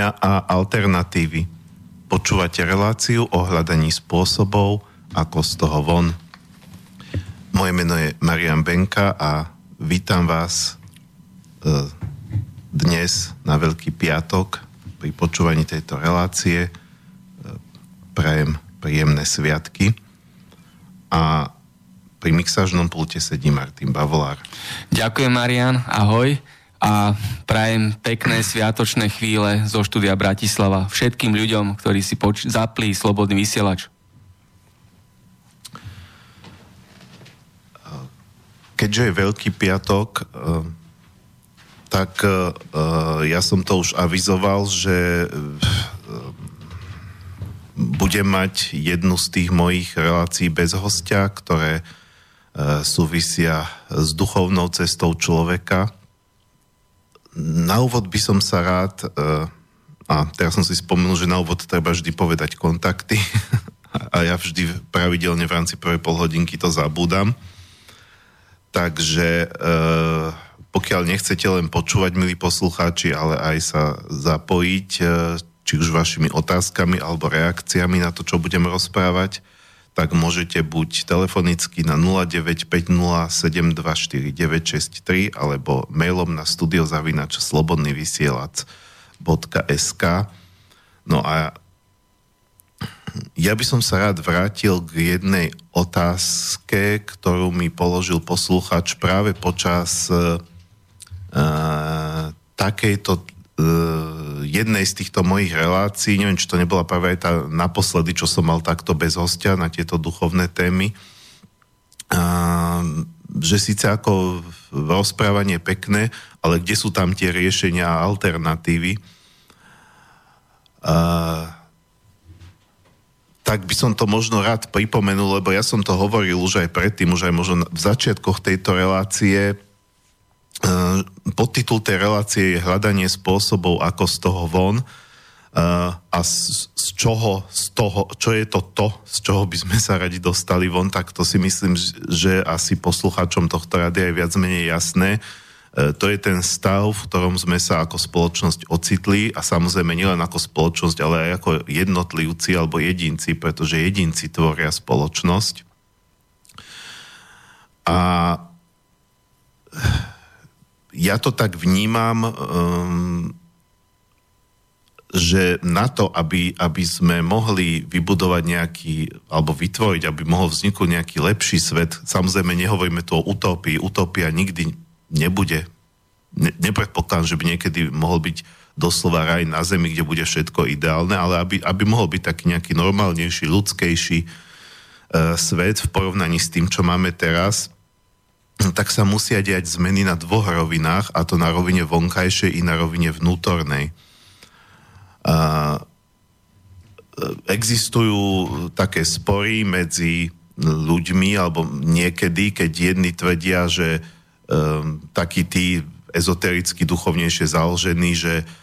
riešenia a alternatívy. Počúvate reláciu o hľadaní spôsobov, ako z toho von. Moje meno je Marian Benka a vítam vás e, dnes na Veľký piatok pri počúvaní tejto relácie. E, prajem príjemné sviatky a pri mixážnom pulte sedí Martin Bavolár. Ďakujem Marian, ahoj a prajem pekné sviatočné chvíle zo štúdia Bratislava všetkým ľuďom, ktorí si poč- zaplí Slobodný vysielač. Keďže je Veľký piatok, eh, tak eh, ja som to už avizoval, že eh, budem mať jednu z tých mojich relácií bez hostia, ktoré súvisia s duchovnou cestou človeka na úvod by som sa rád, uh, a teraz som si spomenul, že na úvod treba vždy povedať kontakty a ja vždy pravidelne v rámci prvej polhodinky to zabúdam. Takže uh, pokiaľ nechcete len počúvať, milí poslucháči, ale aj sa zapojiť, uh, či už vašimi otázkami alebo reakciami na to, čo budeme rozprávať, tak môžete buď telefonicky na 0950724963 alebo mailom na studiozavinač slobodnyvysielac.sk No a ja by som sa rád vrátil k jednej otázke, ktorú mi položil posluchač práve počas uh, takejto uh, jednej z týchto mojich relácií, neviem, či to nebola práve aj tá naposledy, čo som mal takto bez hostia na tieto duchovné témy, uh, že síce ako rozprávanie pekné, ale kde sú tam tie riešenia a alternatívy. Uh, tak by som to možno rád pripomenul, lebo ja som to hovoril už aj predtým, už aj možno v začiatkoch tejto relácie, podtitul tej relácie je hľadanie spôsobov, ako z toho von uh, a z, z čoho, z toho, čo je to to, z čoho by sme sa radi dostali von, tak to si myslím, že asi poslucháčom tohto rady je viac menej jasné. Uh, to je ten stav, v ktorom sme sa ako spoločnosť ocitli a samozrejme nielen ako spoločnosť, ale aj ako jednotlivci alebo jedinci, pretože jedinci tvoria spoločnosť. A ja to tak vnímam, um, že na to, aby, aby sme mohli vybudovať nejaký, alebo vytvoriť, aby mohol vzniknúť nejaký lepší svet, samozrejme nehovoríme tu o utopii, utopia nikdy nebude, ne, nepredpokladám, že by niekedy mohol byť doslova raj na zemi, kde bude všetko ideálne, ale aby, aby mohol byť taký nejaký normálnejší, ľudskejší uh, svet v porovnaní s tým, čo máme teraz, tak sa musia diať zmeny na dvoch rovinách, a to na rovine vonkajšej i na rovine vnútornej. A, existujú také spory medzi ľuďmi, alebo niekedy, keď jedni tvrdia, že um, takí tí ezotericky duchovnejšie založení, že E,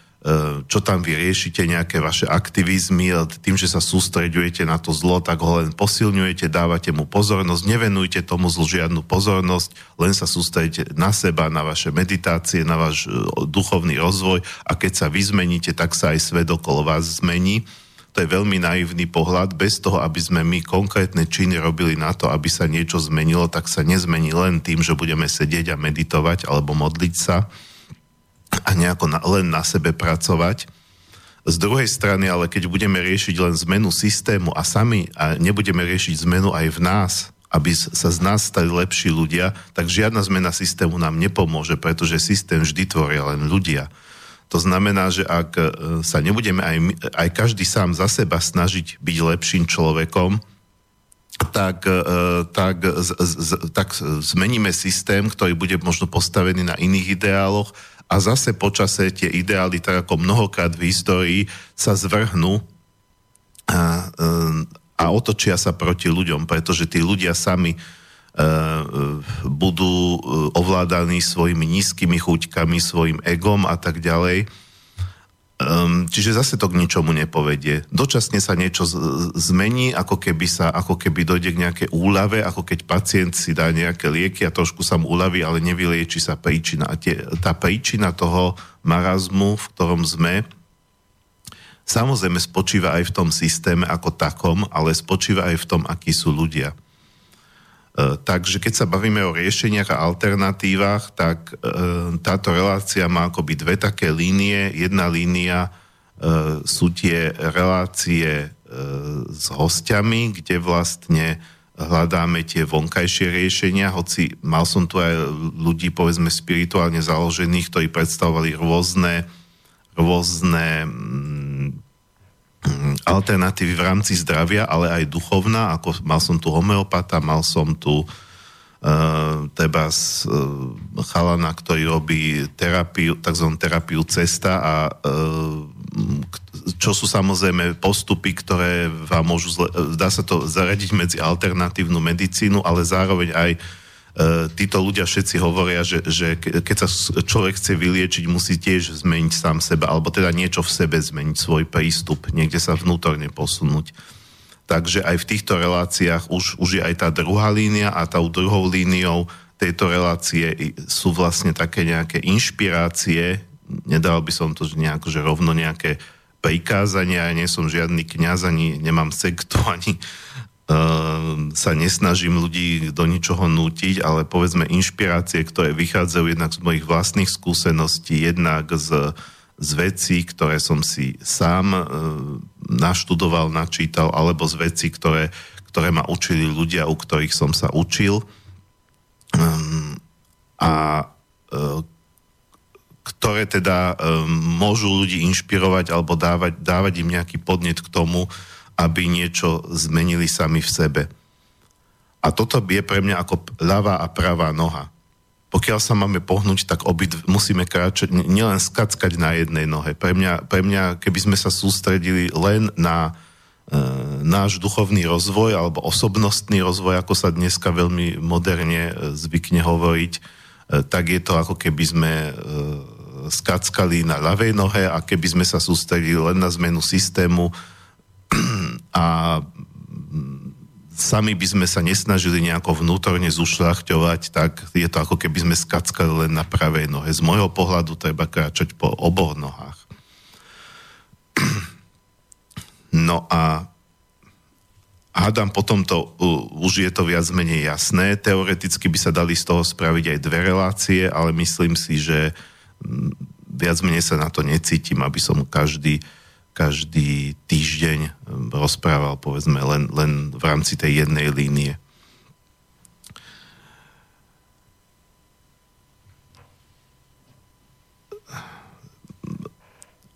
čo tam vy riešite, nejaké vaše aktivizmy, tým, že sa sústreďujete na to zlo, tak ho len posilňujete, dávate mu pozornosť, nevenujte tomu zlu žiadnu pozornosť, len sa sústredíte na seba, na vaše meditácie, na váš e, duchovný rozvoj a keď sa vy zmeníte, tak sa aj svet okolo vás zmení. To je veľmi naivný pohľad. Bez toho, aby sme my konkrétne činy robili na to, aby sa niečo zmenilo, tak sa nezmení len tým, že budeme sedieť a meditovať alebo modliť sa a nejako na, len na sebe pracovať. Z druhej strany, ale keď budeme riešiť len zmenu systému a sami a nebudeme riešiť zmenu aj v nás, aby sa z nás stali lepší ľudia, tak žiadna zmena systému nám nepomôže, pretože systém vždy tvoria len ľudia. To znamená, že ak e, sa nebudeme aj, aj každý sám za seba snažiť byť lepším človekom, tak, e, tak, z, z, tak zmeníme systém, ktorý bude možno postavený na iných ideáloch a zase počase tie ideály, tak ako mnohokrát v histórii, sa zvrhnú a, a otočia sa proti ľuďom, pretože tí ľudia sami e, budú e, ovládaní svojimi nízkymi chuťkami, svojim egom a tak ďalej Um, čiže zase to k ničomu nepovedie. Dočasne sa niečo z- zmení, ako keby sa, ako keby dojde k nejaké úlave, ako keď pacient si dá nejaké lieky a trošku sa mu uľaví, ale nevylieči sa príčina. A tie, tá príčina toho marazmu, v ktorom sme, samozrejme spočíva aj v tom systéme ako takom, ale spočíva aj v tom, akí sú ľudia. E, takže keď sa bavíme o riešeniach a alternatívach, tak e, táto relácia má akoby dve také línie. Jedna línia e, sú tie relácie s hostiami, kde vlastne hľadáme tie vonkajšie riešenia, hoci mal som tu aj ľudí, povedzme, spirituálne založených, ktorí predstavovali rôzne, rôzne mm, alternatívy v rámci zdravia, ale aj duchovná, ako mal som tu homeopata, mal som tu uh, teba z uh, chalana, ktorý robí terapiu, tzv. terapiu cesta a uh, čo sú samozrejme postupy, ktoré vám môžu, zle, dá sa to zaradiť medzi alternatívnu medicínu, ale zároveň aj uh, E, títo ľudia všetci hovoria, že, že keď sa človek chce vyliečiť, musí tiež zmeniť sám seba, alebo teda niečo v sebe zmeniť, svoj prístup, niekde sa vnútorne posunúť. Takže aj v týchto reláciách už, už je aj tá druhá línia a tou druhou líniou tejto relácie sú vlastne také nejaké inšpirácie, nedal by som to nejak, že rovno nejaké prikázania, ja nie som žiadny kňaz, ani nemám sektu, ani, sa nesnažím ľudí do ničoho nútiť, ale povedzme inšpirácie, ktoré vychádzajú jednak z mojich vlastných skúseností, jednak z, z vecí, ktoré som si sám e, naštudoval, načítal, alebo z vecí, ktoré, ktoré ma učili ľudia, u ktorých som sa učil. Um, a e, ktoré teda um, môžu ľudí inšpirovať alebo dávať, dávať im nejaký podnet k tomu, aby niečo zmenili sami v sebe. A toto je pre mňa ako ľavá a pravá noha. Pokiaľ sa máme pohnúť, tak obid musíme kráčať, nielen skackať na jednej nohe. Pre mňa, pre mňa keby sme sa sústredili len na e, náš duchovný rozvoj alebo osobnostný rozvoj, ako sa dneska veľmi moderne e, zvykne hovoriť, e, tak je to ako keby sme e, skackali na ľavej nohe a keby sme sa sústredili len na zmenu systému, a sami by sme sa nesnažili nejako vnútorne zušľachťovať, tak je to ako keby sme skackali len na pravej nohe. Z môjho pohľadu treba kráčať po oboch nohách. No a hádam potom to, už je to viac menej jasné. Teoreticky by sa dali z toho spraviť aj dve relácie, ale myslím si, že viac menej sa na to necítim, aby som každý každý týždeň um, rozprával, povedzme, len, len v rámci tej jednej línie.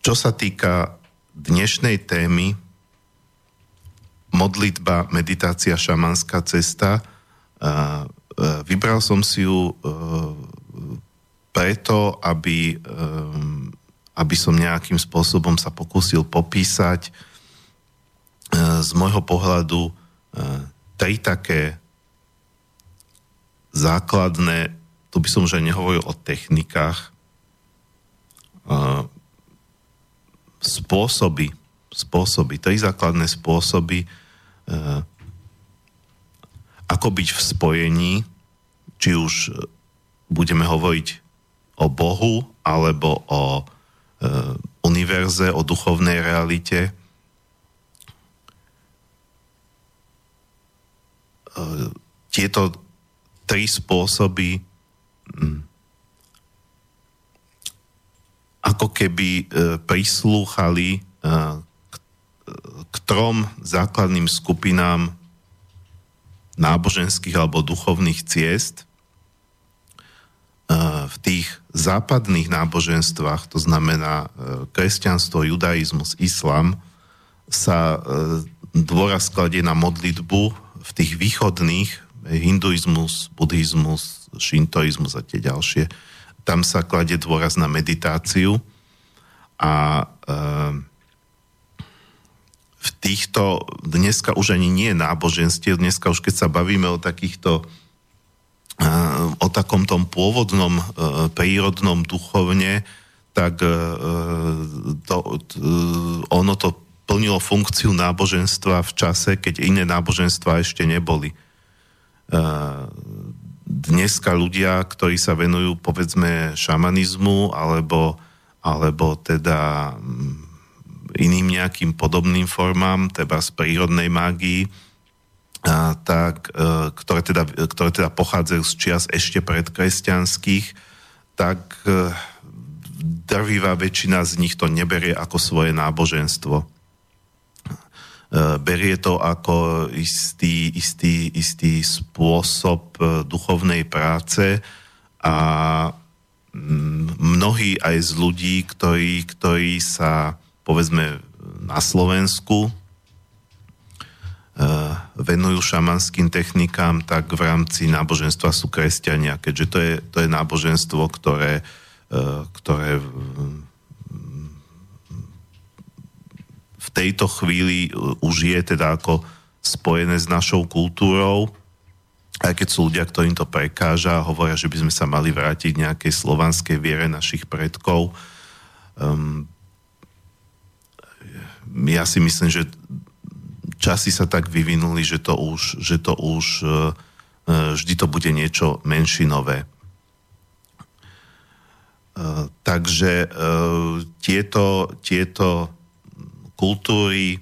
Čo sa týka dnešnej témy modlitba, meditácia, šamanská cesta, vybral som si ju preto, aby aby som nejakým spôsobom sa pokúsil popísať e, z môjho pohľadu e, tri také základné, tu by som už aj nehovoril o technikách, e, spôsoby, spôsoby, tri základné spôsoby, ako byť v spojení, či už budeme hovoriť o Bohu, alebo o univerze, o duchovnej realite. Eh, tieto tri spôsoby hm, ako keby eh, prislúchali k trom základným skupinám náboženských alebo duchovných ciest – v tých západných náboženstvách, to znamená e, kresťanstvo, judaizmus, islam, sa e, dôraz kladie na modlitbu v tých východných, e, hinduizmus, buddhizmus, šintoizmus a tie ďalšie, tam sa kladie dôraz na meditáciu a v týchto, dneska už ani nie náboženstiev, dneska už keď sa bavíme o takýchto o takom tom pôvodnom e, prírodnom duchovne, tak e, to, ono to plnilo funkciu náboženstva v čase, keď iné náboženstva ešte neboli. E, dneska ľudia, ktorí sa venujú povedzme šamanizmu alebo, alebo teda iným nejakým podobným formám, teda z prírodnej mágii, tak, e, ktoré, teda, ktoré teda pochádzajú z čias ešte predkresťanských, tak e, drvivá väčšina z nich to neberie ako svoje náboženstvo. E, berie to ako istý, istý, istý spôsob duchovnej práce a mnohí aj z ľudí, ktorí, ktorí sa povedzme na Slovensku venujú šamanským technikám, tak v rámci náboženstva sú kresťania, keďže to je, to je náboženstvo, ktoré, eh, ktoré v tejto chvíli už je teda ako spojené s našou kultúrou, aj keď sú ľudia, ktorým to prekáža a hovoria, že by sme sa mali vrátiť nejakej slovanskej viere našich predkov. Um, ja si myslím, že časy sa tak vyvinuli, že to už, že to už e, e, vždy to bude niečo menšinové. E, takže tieto, tieto kultúry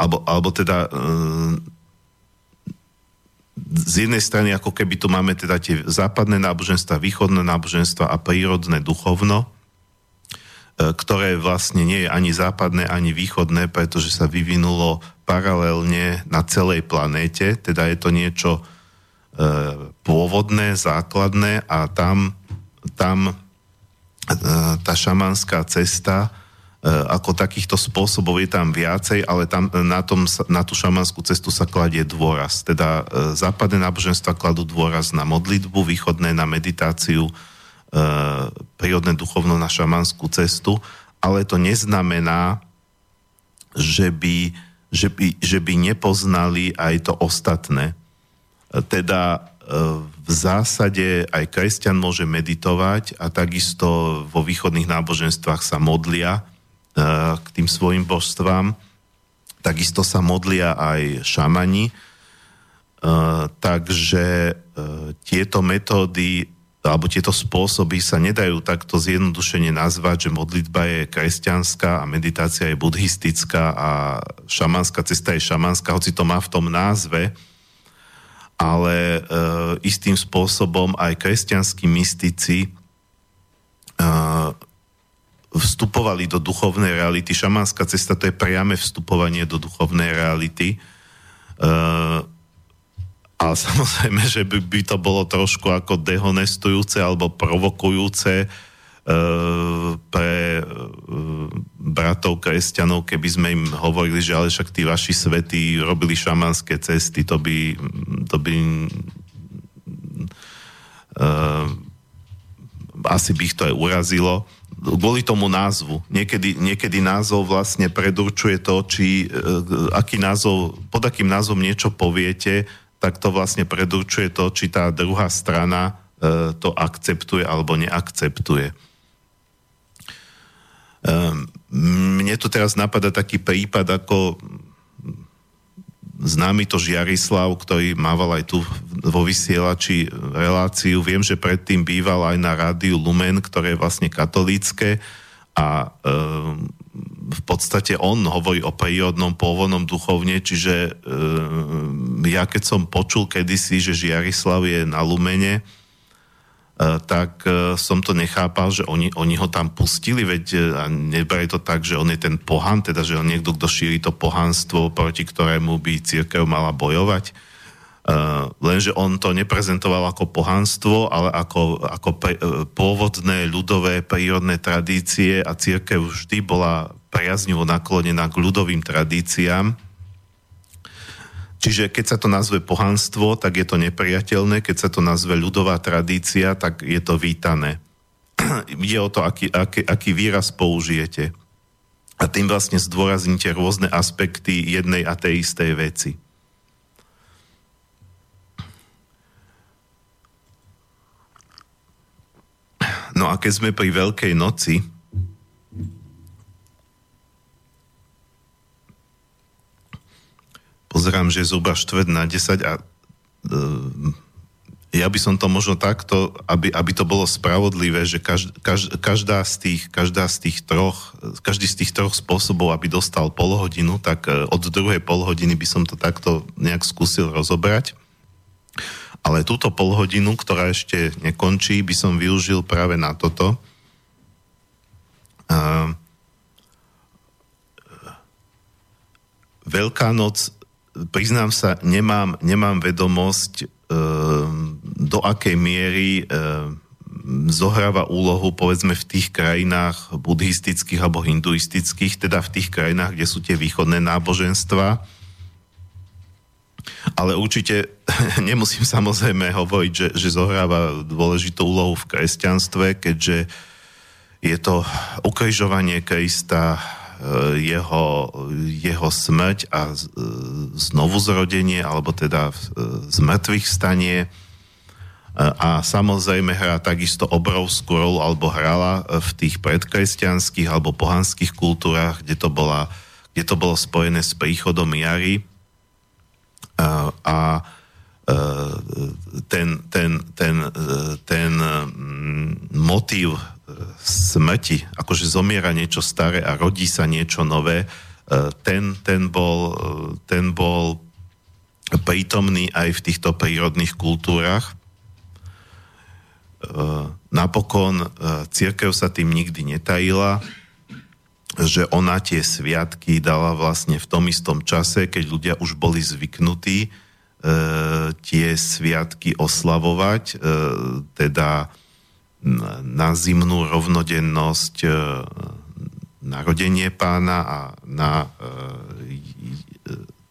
alebo, alebo teda z jednej strany ako keby tu máme teda tie západné náboženstva, východné náboženstva a prírodné duchovno, ktoré vlastne nie je ani západné, ani východné, pretože sa vyvinulo paralelne na celej planéte, teda je to niečo e, pôvodné, základné a tam, tam e, tá šamanská cesta ako takýchto spôsobov je tam viacej, ale tam na, tom, na tú šamanskú cestu sa kladie dôraz. Teda západné náboženstva kladú dôraz na modlitbu, východné na meditáciu, prírodné duchovno na šamanskú cestu, ale to neznamená, že by, že by, že by nepoznali aj to ostatné. Teda e, v zásade aj kresťan môže meditovať a takisto vo východných náboženstvách sa modlia e, k tým svojim božstvám. Takisto sa modlia aj šamani. E, takže tieto metódy alebo tieto spôsoby sa nedajú takto zjednodušene nazvať, že modlitba je kresťanská a meditácia je buddhistická a šamanská cesta je šamanská, hoci to má v tom názve, ale e, istým spôsobom aj kresťanskí mystici e, vstupovali do duchovnej reality. Šamanská cesta to je priame vstupovanie do duchovnej reality. E, a samozrejme, že by, by to bolo trošku ako dehonestujúce alebo provokujúce e, pre e, bratov kresťanov, keby sme im hovorili, že ale však tí vaši svety robili šamanské cesty, to by, to by e, asi by ich to aj urazilo. Kvôli tomu názvu. Niekedy, niekedy názov vlastne predurčuje to, či e, aký názov, pod akým názvom niečo poviete, tak to vlastne predurčuje to, či tá druhá strana e, to akceptuje alebo neakceptuje. E, mne tu teraz napadá taký prípad ako známy to Žiarislav, ktorý mával aj tu vo vysielači reláciu. Viem, že predtým býval aj na rádiu Lumen, ktoré je vlastne katolícke a e, v podstate on hovorí o prírodnom pôvodnom duchovne, čiže e, ja keď som počul kedysi, že Žiarislav je na Lumene, e, tak e, som to nechápal, že oni, oni ho tam pustili, veď e, a nebrali to tak, že on je ten pohan, teda že on niekto, kto šíri to pohanstvo, proti ktorému by církev mala bojovať. Lenže on to neprezentoval ako pohanstvo, ale ako, ako pre, pôvodné ľudové prírodné tradície a církev vždy bola priaznivo naklonená k ľudovým tradíciám. Čiže keď sa to nazve pohanstvo, tak je to nepriateľné, keď sa to nazve ľudová tradícia, tak je to vítané. Ide o to, aký, aký, aký výraz použijete. A tým vlastne zdôrazníte rôzne aspekty jednej a tej istej veci. No a keď sme pri Veľkej noci, pozerám, že je zhruba štvrt na 10 a e, ja by som to možno takto, aby, aby to bolo spravodlivé, že každ, každ, každá, z tých, každá z tých troch, každý z tých troch spôsobov, aby dostal polhodinu, tak e, od druhej polhodiny by som to takto nejak skúsil rozobrať. Ale túto polhodinu, ktorá ešte nekončí, by som využil práve na toto. Uh, Veľká noc, priznám sa, nemám, nemám vedomosť, Ehm, do akej miery ehm, zohráva úlohu povedzme v tých krajinách buddhistických alebo hinduistických, teda v tých krajinách, kde sú tie východné náboženstva. Ale určite nemusím samozrejme hovoriť, že, že zohráva dôležitú úlohu v kresťanstve, keďže je to ukrižovanie Krista, Eh, jeho, jeho smrť a eh, znovu zrodenie, alebo teda eh, z mŕtvych stanie. A samozrejme hrá takisto obrovskú rolu, alebo hrala v tých predkresťanských alebo pohanských kultúrach, kde to, bola, kde to bolo spojené s príchodom jary. A, a ten, ten, ten, ten mm, motív smrti, akože zomiera niečo staré a rodí sa niečo nové, e, ten, ten, bol, e, ten bol prítomný aj v týchto prírodných kultúrach. E, napokon církev sa tým nikdy netajila, že ona tie sviatky dala vlastne v tom istom čase, keď ľudia už boli zvyknutí tie sviatky oslavovať, teda na zimnú rovnodennosť e, narodenie pána a na e,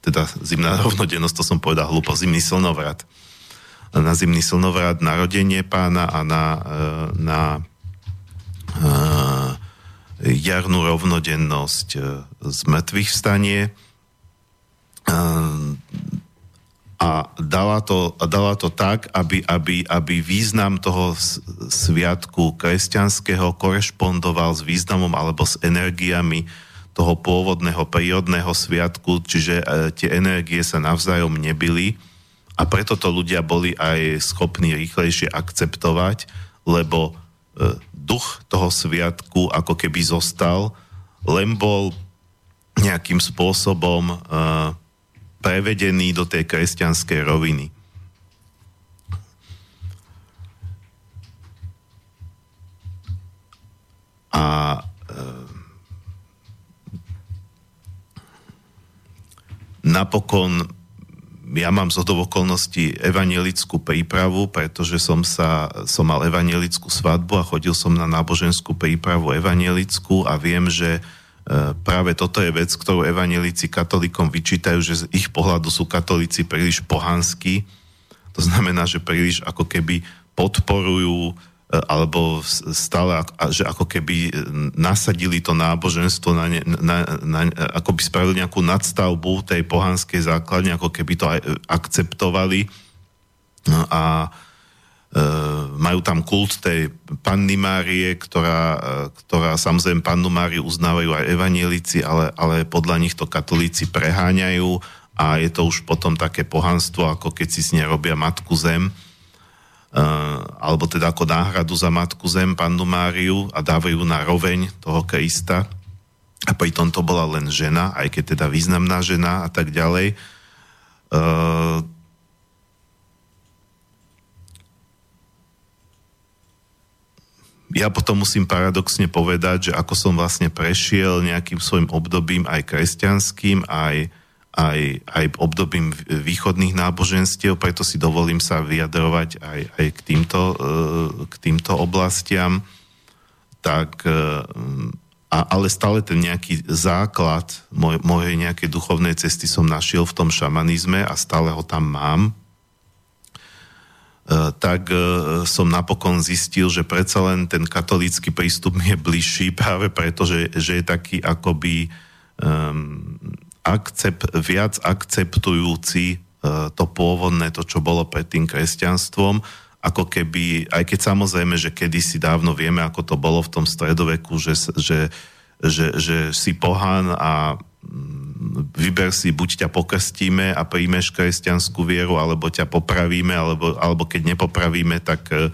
teda zimná rovnodennosť, to som povedal hlúpo, zimný slnovrat. Na zimný slnovrat narodenie pána a na, e, na jarnú rovnodennosť z mŕtvych vstanie. A dala to, dala to tak, aby, aby, aby význam toho sviatku kresťanského korešpondoval s významom alebo s energiami toho pôvodného prírodného sviatku, čiže e, tie energie sa navzájom nebyli. A preto to ľudia boli aj schopní rýchlejšie akceptovať, lebo e, duch toho sviatku ako keby zostal, len bol nejakým spôsobom e, prevedený do tej kresťanskej roviny. A e, napokon ja mám z okolností evangelickú prípravu, pretože som, sa, som mal evangelickú svadbu a chodil som na náboženskú prípravu evangelickú a viem, že E, práve toto je vec, ktorú evanelici katolíkom vyčítajú, že z ich pohľadu sú katolíci príliš pohanskí. To znamená, že príliš ako keby podporujú alebo stále že ako keby e, nasadili to náboženstvo, na ne, na, na, ako by spravili nejakú nadstavbu tej pohanskej základne, ako keby to aj akceptovali. No a E, majú tam kult tej Panny Márie, ktorá, e, ktorá samozrejme Pannu Máriu uznávajú aj evanielici, ale, ale podľa nich to katolíci preháňajú a je to už potom také pohanstvo, ako keď si s nej robia Matku Zem, e, alebo teda ako náhradu za Matku Zem, Pannu Máriu a dávajú na roveň toho Krista. A pritom to bola len žena, aj keď teda významná žena a tak ďalej ja potom musím paradoxne povedať, že ako som vlastne prešiel nejakým svojim obdobím aj kresťanským, aj, aj, aj obdobím východných náboženstiev, preto si dovolím sa vyjadrovať aj, aj k, týmto, e, k týmto oblastiam. Tak, e, a, ale stále ten nejaký základ moj, mojej nejakej duchovnej cesty som našiel v tom šamanizme a stále ho tam mám E, tak som napokon zistil, že predsa len ten katolícky prístup mi je bližší práve preto, že, že je taký akoby um, akcept, viac akceptujúci uh, to pôvodné, to, čo bolo pred tým kresťanstvom, ako keby, aj keď samozrejme, že kedysi dávno vieme, ako to bolo v tom stredoveku, že, že, že, že si pohán a vyber si, buď ťa pokrstíme a príjmeš kresťanskú vieru, alebo ťa popravíme, alebo, alebo keď nepopravíme, tak, uh,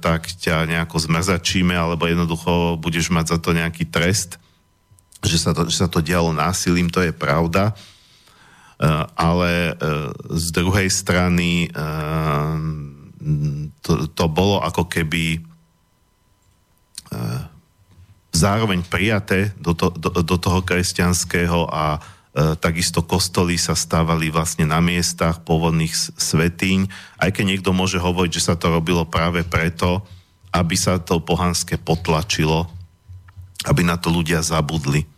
tak ťa nejako zmrzačíme, alebo jednoducho budeš mať za to nejaký trest, že sa to, že sa to dialo násilím, to je pravda. Uh, ale uh, z druhej strany uh, to, to bolo ako keby zároveň prijaté do, to, do, do toho kresťanského a e, takisto kostoly sa stávali vlastne na miestach pôvodných svetýň, aj keď niekto môže hovoriť, že sa to robilo práve preto, aby sa to pohanské potlačilo, aby na to ľudia zabudli.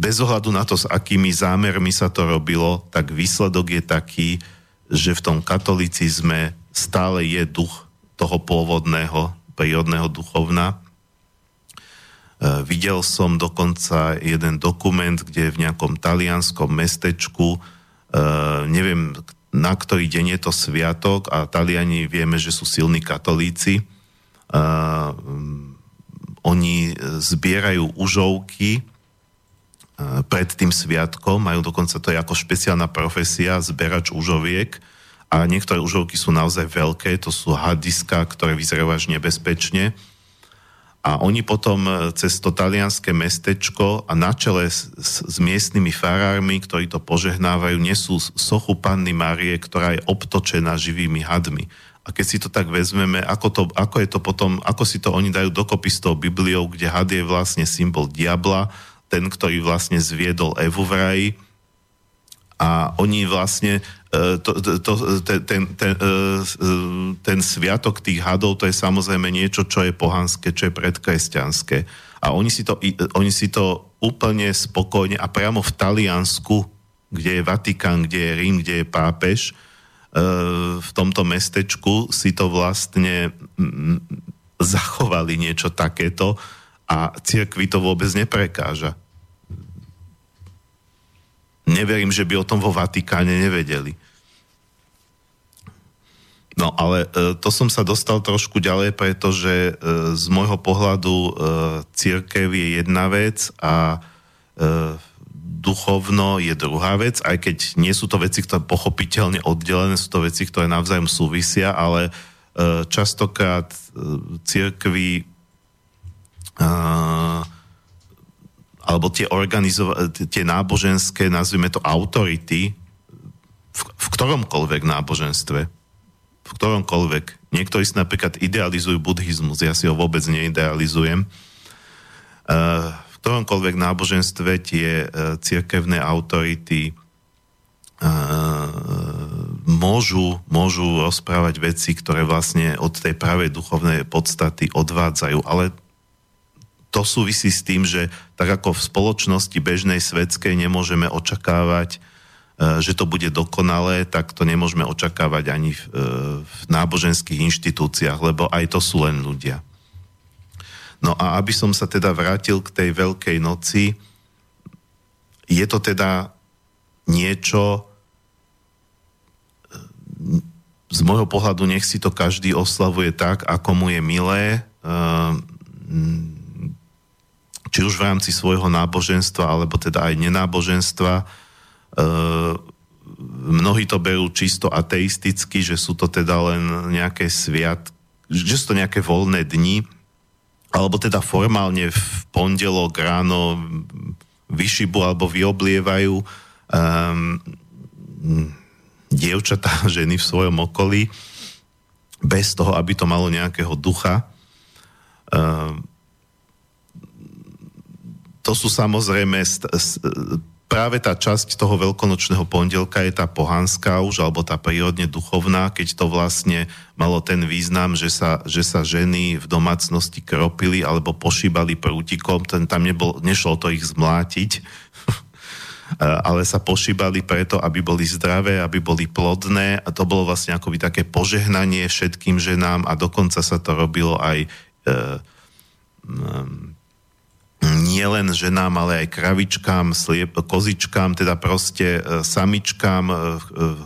Bez ohľadu na to, s akými zámermi sa to robilo, tak výsledok je taký, že v tom katolicizme stále je duch toho pôvodného, prírodného duchovna. E, videl som dokonca jeden dokument, kde v nejakom talianskom mestečku, e, neviem na ktorý deň je to sviatok a Taliani vieme, že sú silní katolíci. E, oni zbierajú užovky pred tým sviatkom, majú dokonca to je ako špeciálna profesia, zberač užoviek a niektoré užovky sú naozaj veľké, to sú hadiska, ktoré vyzerajú až nebezpečne. A oni potom e, cez to talianské mestečko a na čele s, s, s miestnymi farármi, ktorí to požehnávajú, nesú sochu Panny Marie, ktorá je obtočená živými hadmi. A keď si to tak vezmeme, ako, to, ako je to potom, ako si to oni dajú dokopy s tou Bibliou, kde had je vlastne symbol diabla, ten, ktorý vlastne zviedol Evu v raji, a oni vlastne e, to, to, ten, ten, ten, e, ten sviatok tých hadov to je samozrejme niečo, čo je pohanské, čo je predkresťanské. A oni si to, oni si to úplne spokojne a priamo v Taliansku, kde je Vatikán, kde je Rím, kde je pápež, e, v tomto mestečku si to vlastne zachovali niečo takéto a cirkvi to vôbec neprekáža neverím, že by o tom vo Vatikáne nevedeli. No ale e, to som sa dostal trošku ďalej, pretože e, z môjho pohľadu e, církev je jedna vec a duchovno je druhá vec, aj keď nie sú to veci, ktoré pochopiteľne oddelené, sú to veci, ktoré navzájom súvisia, ale častokrát církvy alebo tie, organizo- tie náboženské, nazvime to autority, v, v ktoromkoľvek náboženstve, v ktoromkoľvek. Niektorí si napríklad idealizujú buddhizmus, ja si ho vôbec neidealizujem. Ktoromkoľvek náboženstve tie uh, cirkevné autority uh, môžu, môžu rozprávať veci, ktoré vlastne od tej pravej duchovnej podstaty odvádzajú, ale to súvisí s tým, že tak ako v spoločnosti bežnej svetskej nemôžeme očakávať, e, že to bude dokonalé, tak to nemôžeme očakávať ani v, e, v náboženských inštitúciách, lebo aj to sú len ľudia. No a aby som sa teda vrátil k tej Veľkej noci, je to teda niečo, e, z môjho pohľadu nech si to každý oslavuje tak, ako mu je milé či už v rámci svojho náboženstva, alebo teda aj nenáboženstva. E, mnohí to berú čisto ateisticky, že sú to teda len nejaké sviat, že sú to nejaké voľné dni, alebo teda formálne v pondelok ráno vyšibu alebo vyoblievajú um, dievčatá, ženy v svojom okolí, bez toho, aby to malo nejakého ducha. Um, to sú samozrejme st- st- práve tá časť toho veľkonočného pondelka je tá pohanská už, alebo tá prírodne duchovná, keď to vlastne malo ten význam, že sa, že sa ženy v domácnosti kropili alebo pošíbali prútikom, ten, tam nebol, nešlo to ich zmlátiť, ale sa pošíbali preto, aby boli zdravé, aby boli plodné. A to bolo vlastne akoby také požehnanie všetkým ženám a dokonca sa to robilo aj e, nie len ženám, ale aj kravičkám, sliep, kozičkám, teda proste e, samičkám e, e,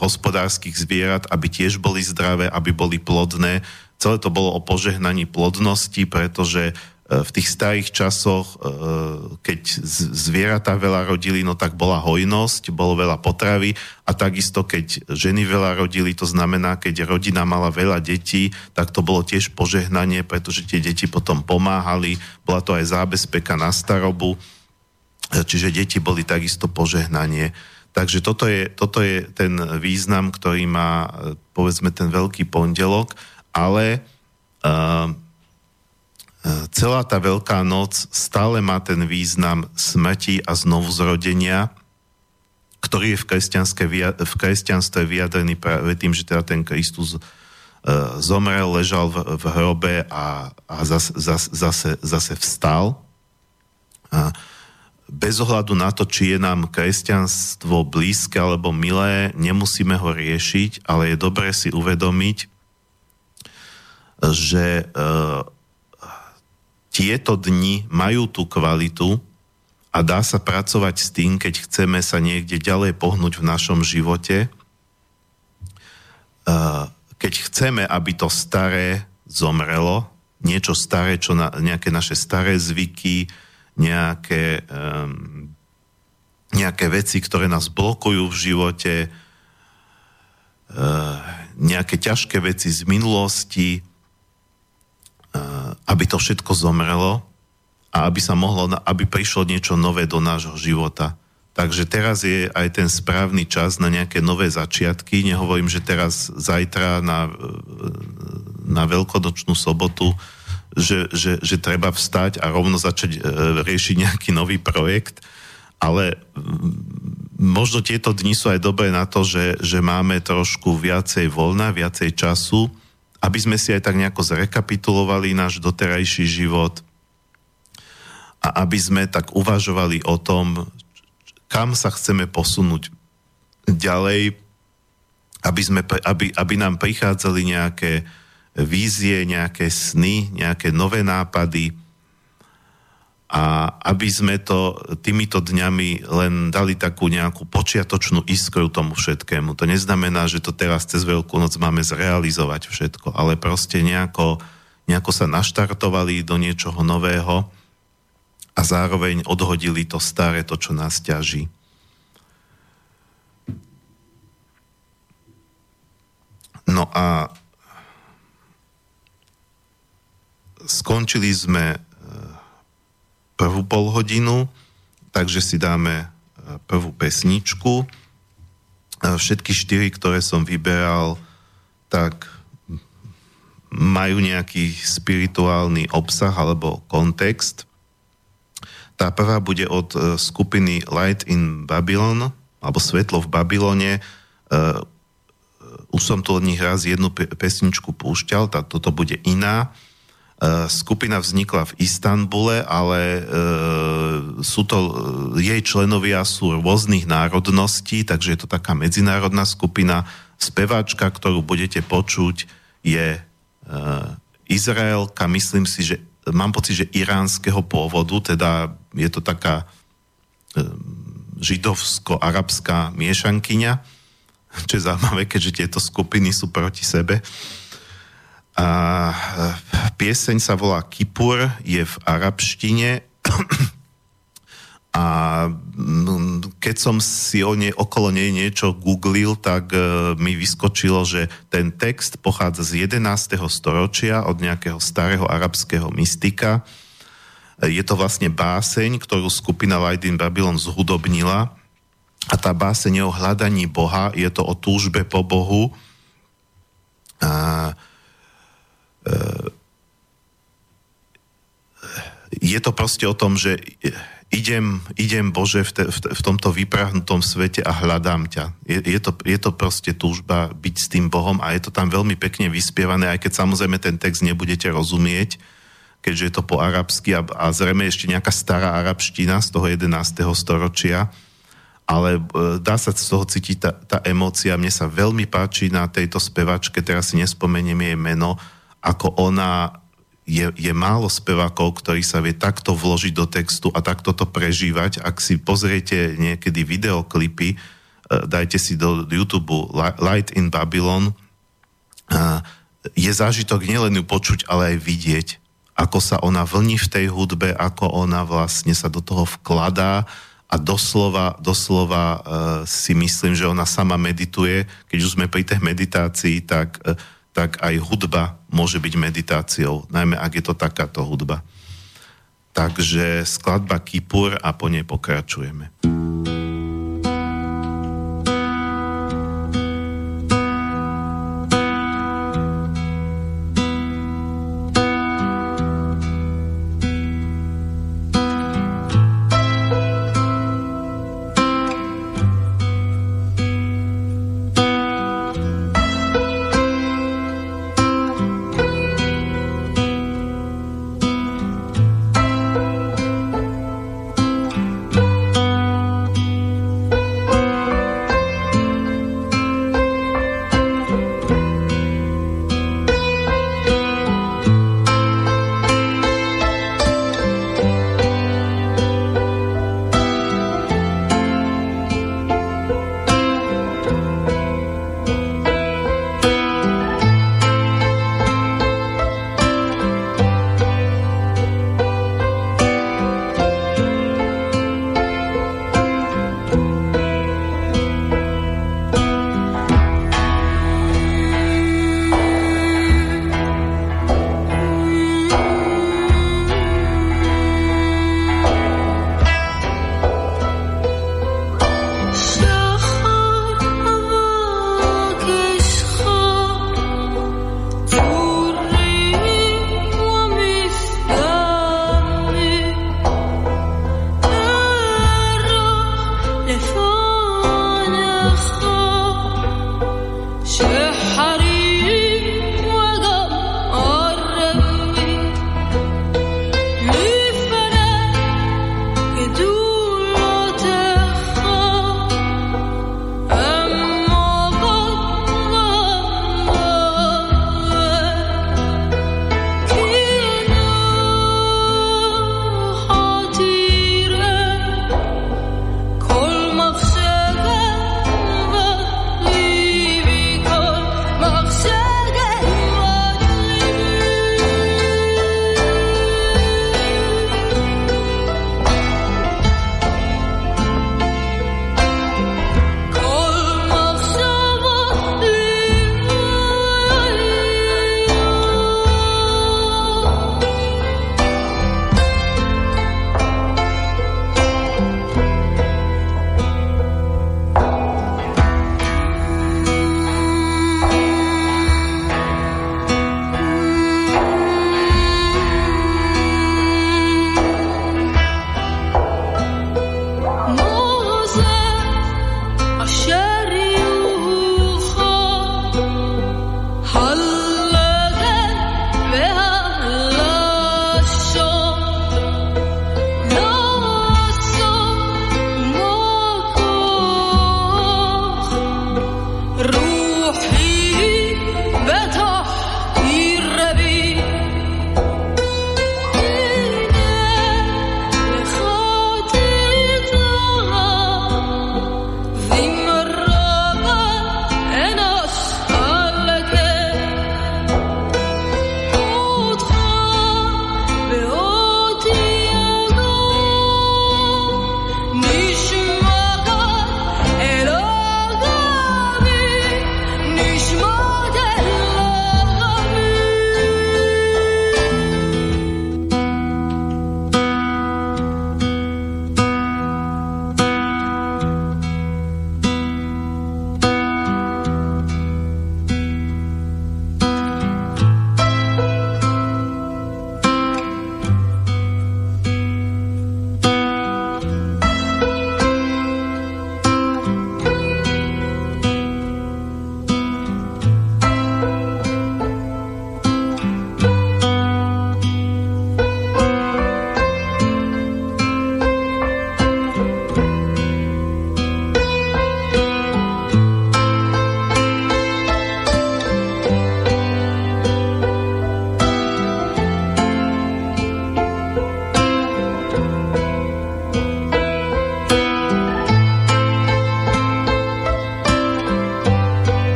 hospodárskych zvierat, aby tiež boli zdravé, aby boli plodné. Celé to bolo o požehnaní plodnosti, pretože v tých starých časoch, keď zvieratá veľa rodili, no tak bola hojnosť, bolo veľa potravy a takisto keď ženy veľa rodili, to znamená, keď rodina mala veľa detí, tak to bolo tiež požehnanie, pretože tie deti potom pomáhali, bola to aj zábezpeka na starobu, čiže deti boli takisto požehnanie. Takže toto je, toto je ten význam, ktorý má povedzme ten veľký pondelok, ale uh, celá tá Veľká noc stále má ten význam smrti a znovuzrodenia, ktorý je v, v kresťanstve vyjadrený práve tým, že teda ten Kristus uh, zomrel, ležal v, v hrobe a, a zase, zase, zase, zase vstal. A bez ohľadu na to, či je nám kresťanstvo blízke alebo milé, nemusíme ho riešiť, ale je dobré si uvedomiť, že tieto dni majú tú kvalitu a dá sa pracovať s tým, keď chceme sa niekde ďalej pohnúť v našom živote. Keď chceme, aby to staré zomrelo, niečo staré, čo na, nejaké naše staré zvyky, nejaké, um, nejaké veci, ktoré nás blokujú v živote, uh, nejaké ťažké veci z minulosti, aby to všetko zomrelo a aby sa mohlo, aby prišlo niečo nové do nášho života. Takže teraz je aj ten správny čas na nejaké nové začiatky. Nehovorím, že teraz, zajtra na, na veľkonočnú sobotu, že, že, že treba vstať a rovno začať e, riešiť nejaký nový projekt, ale možno tieto dni sú aj dobré na to, že, že máme trošku viacej voľna, viacej času, aby sme si aj tak nejako zrekapitulovali náš doterajší život a aby sme tak uvažovali o tom, kam sa chceme posunúť ďalej, aby, sme, aby, aby nám prichádzali nejaké vízie, nejaké sny, nejaké nové nápady, a aby sme to týmito dňami len dali takú nejakú počiatočnú iskru tomu všetkému. To neznamená, že to teraz cez Veľkú noc máme zrealizovať všetko, ale proste nejako, nejako sa naštartovali do niečoho nového a zároveň odhodili to staré, to, čo nás ťaží. No a skončili sme prvú polhodinu, takže si dáme e, prvú pesničku. E, všetky štyri, ktoré som vyberal, tak majú nejaký spirituálny obsah alebo kontext. Tá prvá bude od e, skupiny Light in Babylon, alebo Svetlo v Babylone. Už som tu od nich raz jednu pesničku púšťal, tá, toto bude iná. Eh, skupina vznikla v Istanbule, ale e, sú to, eh, jej členovia sú rôznych národností, takže je to taká medzinárodná skupina. Speváčka, ktorú budete počuť, je Izraelka, myslím si, že mám pocit, že iránskeho pôvodu, teda je to taká židovsko-arabská miešankyňa, čo je zaujímavé, keďže tieto skupiny sú proti sebe. A e, pieseň sa volá Kipur, je v arabštine a mm, keď som si o nej, okolo nej niečo googlil, tak e, mi vyskočilo, že ten text pochádza z 11. storočia od nejakého starého arabského mystika. E, je to vlastne báseň, ktorú skupina Lajdin Babylon zhudobnila a tá báseň je o hľadaní Boha, je to o túžbe po Bohu. A je to proste o tom, že idem, idem Bože v, te, v, v tomto vyprahnutom svete a hľadám ťa. Je, je, to, je to proste túžba byť s tým Bohom a je to tam veľmi pekne vyspievané, aj keď samozrejme ten text nebudete rozumieť, keďže je to po arabsky a, a zrejme ešte nejaká stará arabština z toho 11. storočia, ale e, dá sa z toho cítiť tá, tá emócia. Mne sa veľmi páči na tejto spevačke, teraz si nespomeniem jej meno, ako ona je, je málo spevákov, ktorí sa vie takto vložiť do textu a takto to prežívať. Ak si pozriete niekedy videoklipy, e, dajte si do YouTube Light in Babylon, je zážitok nielen ju počuť, ale aj vidieť. ako sa ona vlní v tej hudbe, ako ona vlastne sa do toho vkladá a doslova, doslova uh, si myslím, že ona sama medituje. Keď už sme pri tej meditácii, tak, tak aj hudba môže byť meditáciou, najmä ak je to takáto hudba. Takže skladba Kipur a po nej pokračujeme.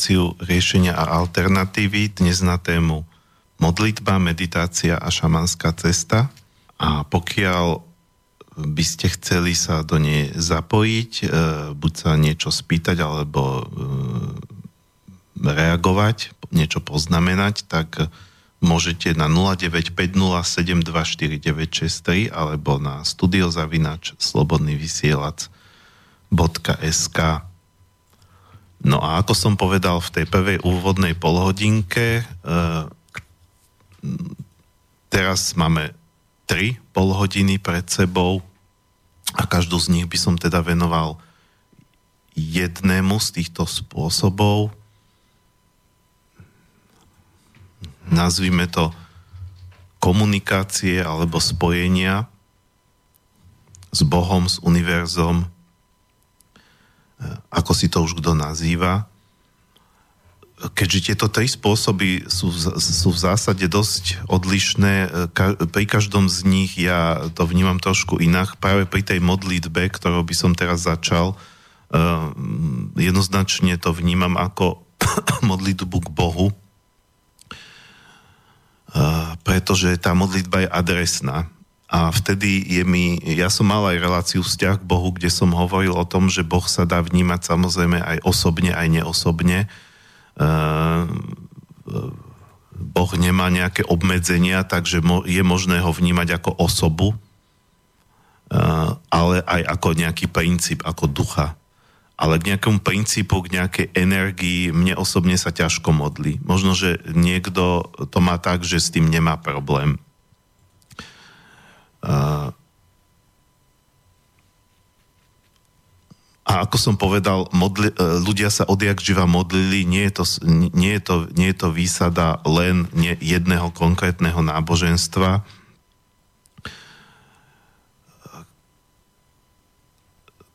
Reláciu riešenia a alternatívy dnes na tému modlitba, meditácia a šamanská cesta. A pokiaľ by ste chceli sa do nej zapojiť, e, buď sa niečo spýtať, alebo e, reagovať, niečo poznamenať, tak môžete na 0950724963 alebo na studiozavinač slobodnyvysielac.sk No a ako som povedal v tej prvej úvodnej polhodinke, e, teraz máme tri polhodiny pred sebou a každú z nich by som teda venoval jednému z týchto spôsobov. Nazvime to komunikácie alebo spojenia s Bohom, s univerzom, ako si to už kto nazýva. Keďže tieto tri spôsoby sú, sú v zásade dosť odlišné, pri každom z nich ja to vnímam trošku inak. Práve pri tej modlitbe, ktorou by som teraz začal, eh, jednoznačne to vnímam ako modlitbu k Bohu, eh, pretože tá modlitba je adresná a vtedy je mi, ja som mal aj reláciu vzťah k Bohu, kde som hovoril o tom, že Boh sa dá vnímať samozrejme aj osobne, aj neosobne. Uh, boh nemá nejaké obmedzenia, takže je možné ho vnímať ako osobu, uh, ale aj ako nejaký princíp, ako ducha. Ale k nejakému princípu, k nejakej energii mne osobne sa ťažko modlí. Možno, že niekto to má tak, že s tým nemá problém a ako som povedal, modli, e, ľudia sa odjak živa modlili, nie je, to, nie, je to, nie je to výsada len jedného konkrétneho náboženstva.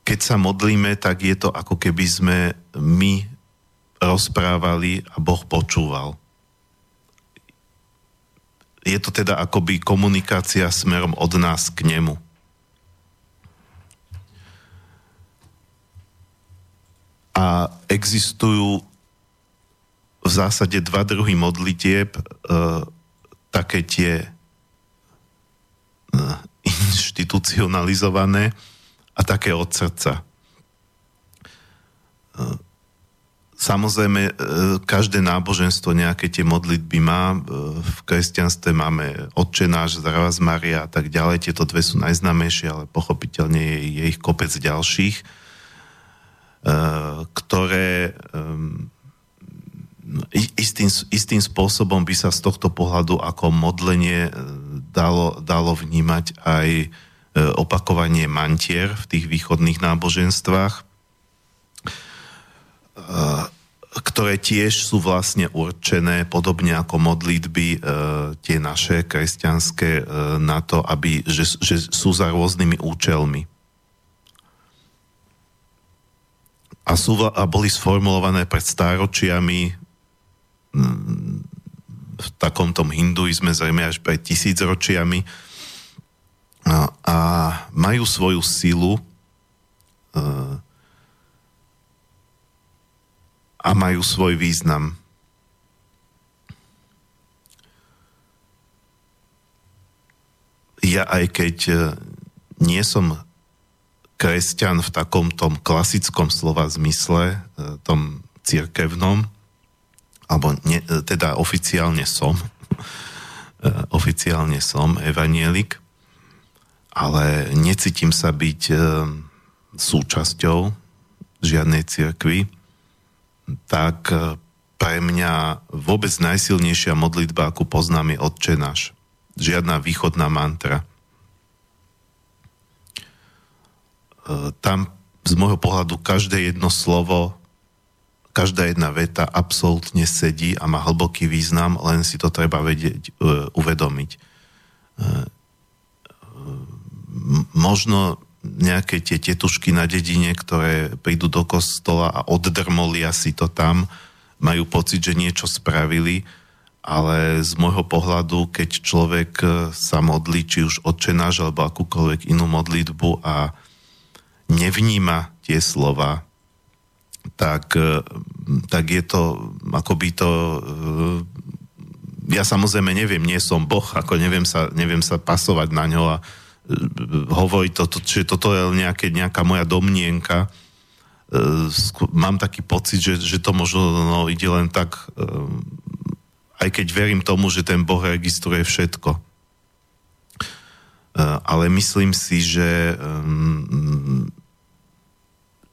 Keď sa modlíme, tak je to ako keby sme my rozprávali a Boh počúval je to teda akoby komunikácia smerom od nás k nemu. A existujú v zásade dva druhy modlitieb, e, také tie e, inštitucionalizované a také od srdca. E, Samozrejme, e, každé náboženstvo nejaké tie modlitby má. E, v kresťanstve máme Otče náš, Zravaz Maria a tak ďalej. Tieto dve sú najznámejšie, ale pochopiteľne je, je ich kopec ďalších, e, ktoré istým, istým spôsobom by sa z tohto pohľadu ako modlenie dalo, dalo vnímať aj opakovanie mantier v tých východných náboženstvách ktoré tiež sú vlastne určené, podobne ako modlitby, e, tie naše kresťanské, e, na to, aby, že, že sú za rôznymi účelmi. A, sú, a boli sformulované pred stáročiami mm, v takom tom hinduizme, zrejme až pred tisícročiami a majú svoju silu e, a majú svoj význam. Ja aj keď e, nie som kresťan v takom tom klasickom slova zmysle, e, tom cirkevnom, alebo ne, e, teda oficiálne som, oficiálne som evanielik, ale necítim sa byť súčasťou žiadnej cirkvi tak e, pre mňa vôbec najsilnejšia modlitba, akú poznám, je Otče náš. Žiadna východná mantra. E, tam z môjho pohľadu každé jedno slovo, každá jedna veta absolútne sedí a má hlboký význam, len si to treba vedieť, e, uvedomiť. Možno nejaké tie tetušky na dedine, ktoré prídu do kostola a oddrmolia si to tam, majú pocit, že niečo spravili, ale z môjho pohľadu, keď človek sa modlí, či už odčenáš alebo akúkoľvek inú modlitbu a nevníma tie slova, tak, tak je to, akoby to ja samozrejme neviem, nie som boh, ako neviem sa, neviem sa pasovať na ňo a hovorí to, to čiže toto je nejaké, nejaká moja domnienka. Mám taký pocit, že, že to možno no, ide len tak, aj keď verím tomu, že ten Boh registruje všetko. Ale myslím si, že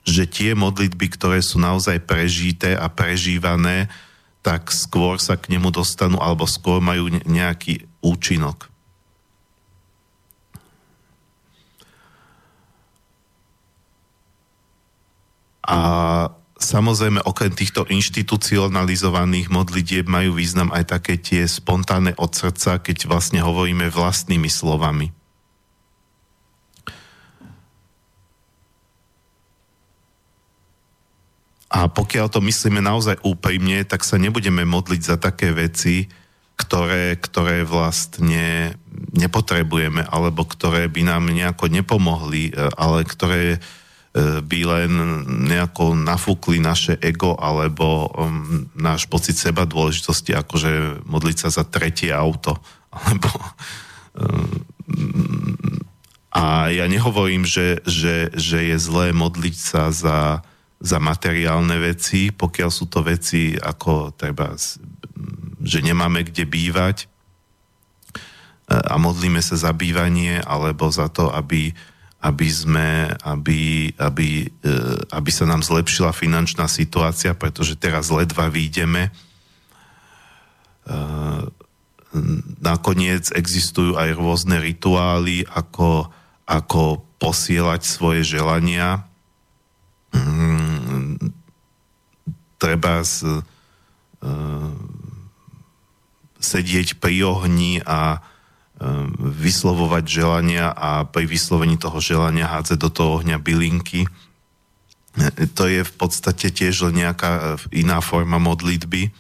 že tie modlitby, ktoré sú naozaj prežité a prežívané, tak skôr sa k nemu dostanú alebo skôr majú nejaký účinok. A samozrejme, okrem týchto inštitucionalizovaných modlitieb majú význam aj také tie spontánne od srdca, keď vlastne hovoríme vlastnými slovami. A pokiaľ to myslíme naozaj úprimne, tak sa nebudeme modliť za také veci, ktoré, ktoré vlastne nepotrebujeme, alebo ktoré by nám nejako nepomohli, e, ale ktoré by len nejako nafúkli naše ego alebo um, náš pocit seba dôležitosti, akože modliť sa za tretie auto. Alebo, um, a ja nehovorím, že, že, že je zlé modliť sa za za materiálne veci, pokiaľ sú to veci ako treba, že nemáme kde bývať e, a modlíme sa za bývanie alebo za to, aby, aby, sme, aby, aby, e, aby sa nám zlepšila finančná situácia, pretože teraz ledva výjdeme. E, nakoniec existujú aj rôzne rituály, ako, ako posielať svoje želania Mm, treba z, uh, sedieť pri ohni a vyslovovať želania a pri vyslovení toho želania hádzať do toho ohňa bylinky. To je v podstate tiež len nejaká iná forma modlitby.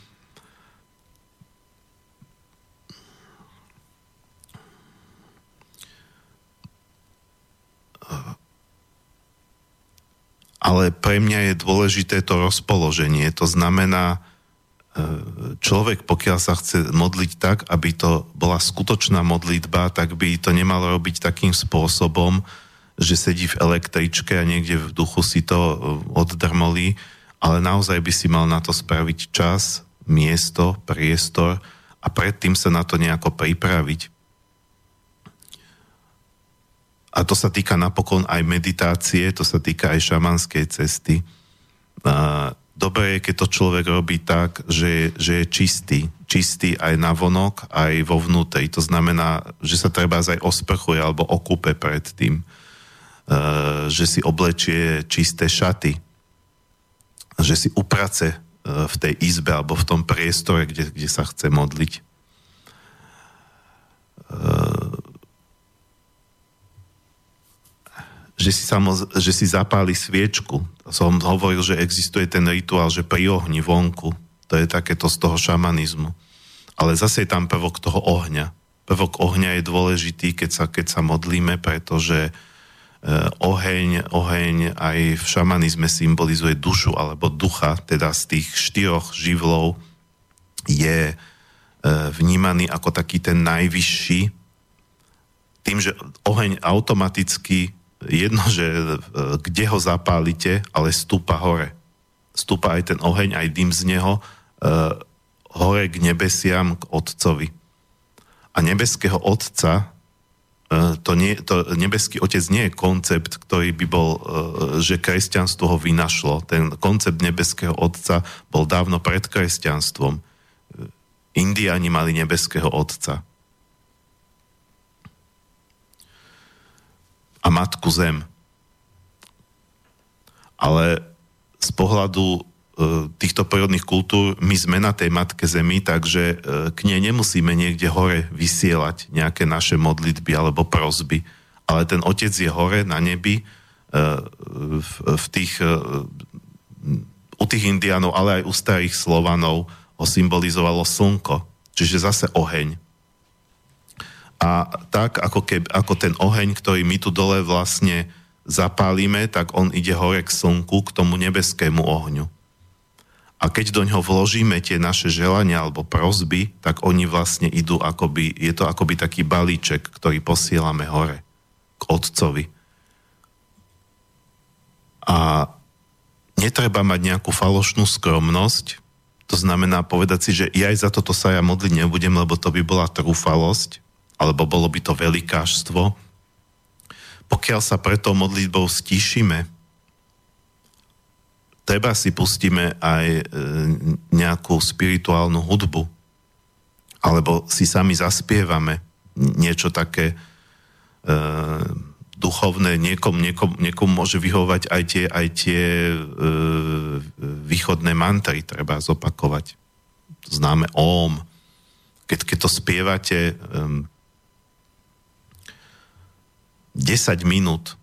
ale pre mňa je dôležité to rozpoloženie. To znamená, e, človek, pokiaľ sa chce modliť tak, aby to bola skutočná modlitba, tak by to nemalo robiť takým spôsobom, že sedí v električke a niekde v duchu si to e, oddrmolí, ale naozaj by si mal na to spraviť čas, miesto, priestor a predtým sa na to nejako pripraviť. A to sa týka napokon aj meditácie, to sa týka aj šamanskej cesty. Dobre je, keď to človek robí tak, že, že je čistý. Čistý aj na vonok, aj vo vnútri. To znamená, že sa treba aj osprchuje alebo okupe pred tým. Že si oblečie čisté šaty. Že si uprace v tej izbe alebo v tom priestore, kde, kde sa chce modliť že si, samoz, že si zapáli sviečku. Som hovoril, že existuje ten rituál, že pri ohni vonku. To je takéto z toho šamanizmu. Ale zase je tam prvok toho ohňa. Prvok ohňa je dôležitý, keď sa, keď sa modlíme, pretože e, oheň, oheň aj v šamanizme symbolizuje dušu alebo ducha, teda z tých štyroch živlov je e, vnímaný ako taký ten najvyšší, tým, že oheň automaticky jedno, že e, kde ho zapálite, ale stúpa hore. Stúpa aj ten oheň, aj dym z neho e, hore k nebesiam, k Otcovi. A nebeského Otca, e, to, nie, to nebeský Otec nie je koncept, ktorý by bol, že kresťanstvo ho vynašlo. Ten koncept nebeského Otca bol dávno pred kresťanstvom. Indiani mali nebeského Otca a matku zem. Ale z pohľadu e, týchto prírodných kultúr my sme na tej matke zemi, takže e, k nej nemusíme niekde hore vysielať nejaké naše modlitby alebo prozby. Ale ten otec je hore na nebi e, v, tých, u tých indiánov, ale aj u starých Slovanov ho symbolizovalo slnko, čiže zase oheň a tak ako, keb, ako ten oheň, ktorý my tu dole vlastne zapálime, tak on ide hore k slnku, k tomu nebeskému ohňu. A keď do ňoho vložíme tie naše želania alebo prozby, tak oni vlastne idú akoby, je to akoby taký balíček, ktorý posielame hore k Otcovi. A netreba mať nejakú falošnú skromnosť, to znamená povedať si, že ja aj za toto sa ja modliť nebudem, lebo to by bola trúfalosť, alebo bolo by to velikáštvo. Pokiaľ sa preto modlitbou stíšime, treba si pustíme aj e, nejakú spirituálnu hudbu, alebo si sami zaspievame niečo také e, duchovné, niekom, niekom, niekom môže vyhovať aj tie, aj tie e, východné mantry, treba zopakovať. Známe OM. Keď, keď to spievate e, 10 minút,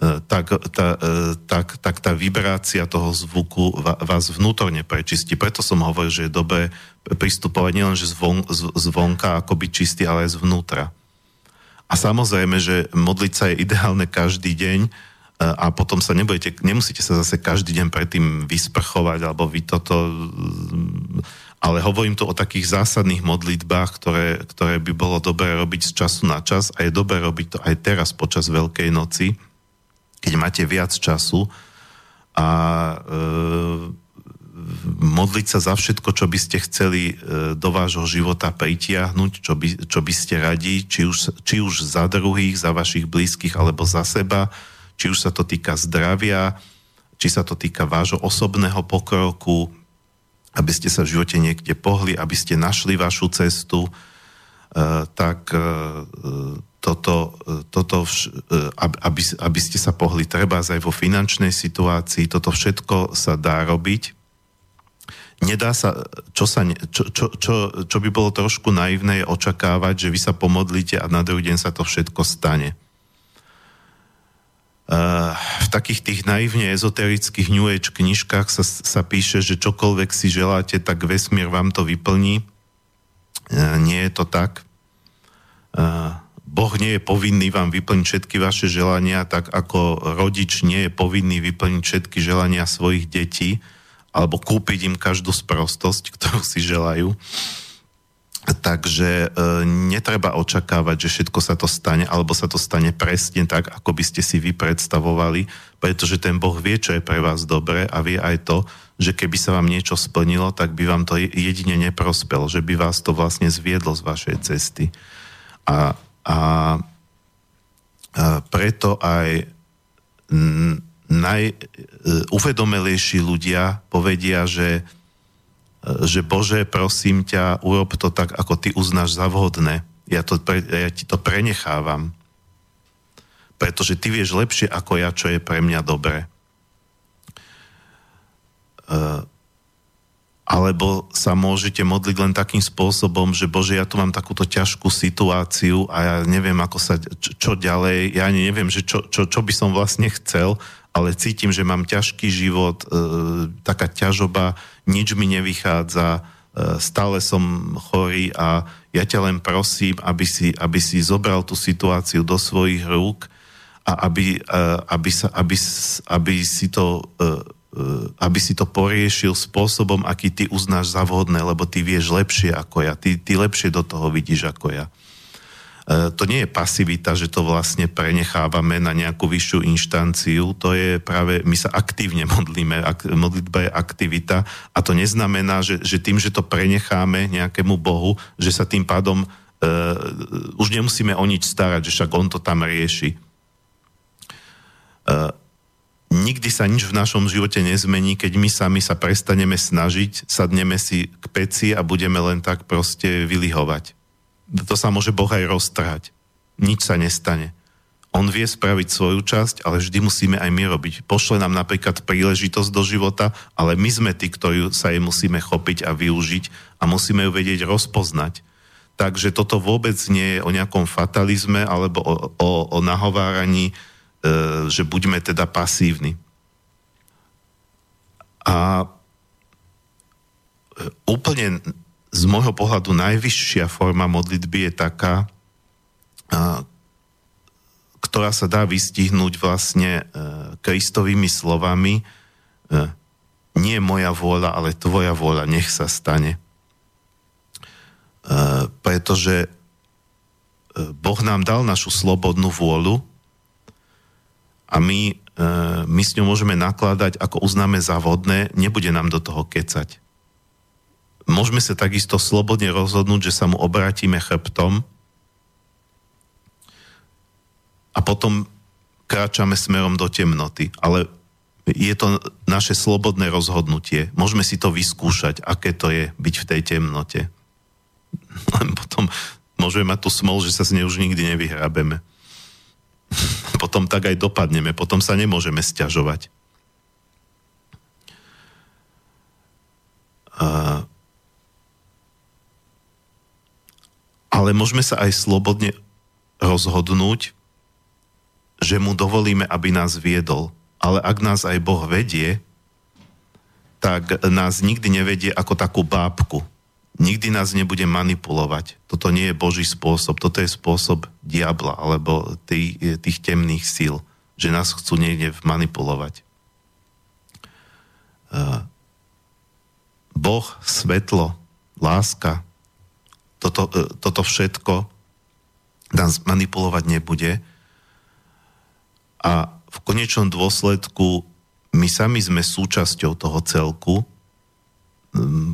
e, tak, tá, e, tak, tak tá vibrácia toho zvuku vás vnútorne prečistí. Preto som hovoril, že je dobré pristupovať nielen že zvon, zvonka, ako byť čistý, ale aj zvnútra. A samozrejme, že modliť sa je ideálne každý deň e, a potom sa nebudete, nemusíte sa zase každý deň predtým vysprchovať alebo vy toto ale hovorím tu o takých zásadných modlitbách, ktoré, ktoré by bolo dobré robiť z času na čas a je dobré robiť to aj teraz počas Veľkej noci, keď máte viac času a e, modliť sa za všetko, čo by ste chceli e, do vášho života pritiahnuť, čo by, čo by ste radi, či už, či už za druhých, za vašich blízkych alebo za seba, či už sa to týka zdravia, či sa to týka vášho osobného pokroku, aby ste sa v živote niekde pohli, aby ste našli vašu cestu, e, tak e, toto, toto aby, aby ste sa pohli treba aj vo finančnej situácii, toto všetko sa dá robiť nedá sa, čo, sa, čo, čo, čo, čo by bolo trošku naivné, je očakávať, že vy sa pomodlíte a na druhý deň sa to všetko stane. Uh, v takých tých naivne ezoterických New Age knižkách sa, sa píše, že čokoľvek si želáte, tak vesmír vám to vyplní. Uh, nie je to tak. Uh, boh nie je povinný vám vyplniť všetky vaše želania, tak ako rodič nie je povinný vyplniť všetky želania svojich detí alebo kúpiť im každú sprostosť, ktorú si želajú. Takže e, netreba očakávať, že všetko sa to stane, alebo sa to stane presne tak, ako by ste si vy predstavovali, pretože ten Boh vie, čo je pre vás dobré a vie aj to, že keby sa vám niečo splnilo, tak by vám to jedine neprospel, že by vás to vlastne zviedlo z vašej cesty. A, a, a preto aj najuvedomelejší ľudia povedia, že, že Bože, prosím ťa, urob to tak, ako ty uznáš za vhodné. Ja, to, ja ti to prenechávam. Pretože ty vieš lepšie ako ja, čo je pre mňa dobré. Uh, alebo sa môžete modliť len takým spôsobom, že Bože, ja tu mám takúto ťažkú situáciu a ja neviem, ako sa, čo, čo ďalej, ja ani neviem, že čo, čo, čo by som vlastne chcel, ale cítim, že mám ťažký život, e, taká ťažoba, nič mi nevychádza, e, stále som chorý a ja ťa len prosím, aby si, aby si zobral tú situáciu do svojich rúk a aby, e, aby, sa, aby, aby si to e, aby si to poriešil spôsobom, aký ty uznáš za vhodné, lebo ty vieš lepšie ako ja, ty, ty lepšie do toho vidíš ako ja. E, to nie je pasivita, že to vlastne prenechávame na nejakú vyššiu inštanciu, to je práve, my sa aktívne modlíme, ak, modlitba je aktivita a to neznamená, že, že tým, že to prenecháme nejakému Bohu, že sa tým pádom uh, už nemusíme o nič starať, že však on to tam rieši. Uh, nikdy sa nič v našom živote nezmení, keď my sami sa prestaneme snažiť, sadneme si k peci a budeme len tak proste vylihovať. To sa môže Boh aj roztrhať. Nič sa nestane. On vie spraviť svoju časť, ale vždy musíme aj my robiť. Pošle nám napríklad príležitosť do života, ale my sme tí, ktorí sa jej musíme chopiť a využiť a musíme ju vedieť rozpoznať. Takže toto vôbec nie je o nejakom fatalizme alebo o, o, o nahováraní E, že buďme teda pasívni. A e, úplne z môjho pohľadu najvyššia forma modlitby je taká, ktorá sa dá vystihnúť vlastne Kristovými slovami nie moja vôľa, ale tvoja vôľa, nech sa stane. Pretože Boh nám dal našu slobodnú vôľu a my, my s ňou môžeme nakladať, ako uznáme za vodné, nebude nám do toho kecať. Môžeme sa takisto slobodne rozhodnúť, že sa mu obrátime chrbtom a potom kráčame smerom do temnoty. Ale je to naše slobodné rozhodnutie. Môžeme si to vyskúšať, aké to je byť v tej temnote. Len potom môžeme mať tú smol, že sa z nej už nikdy nevyhrabeme. potom tak aj dopadneme, potom sa nemôžeme stiažovať. Ale môžeme sa aj slobodne rozhodnúť, že mu dovolíme, aby nás viedol. Ale ak nás aj Boh vedie, tak nás nikdy nevedie ako takú bábku. Nikdy nás nebude manipulovať. Toto nie je Boží spôsob. Toto je spôsob diabla alebo tých, tých temných síl, že nás chcú niekde manipulovať. Boh, svetlo, láska, toto, e, toto všetko nás manipulovať nebude. A v konečnom dôsledku my sami sme súčasťou toho celku.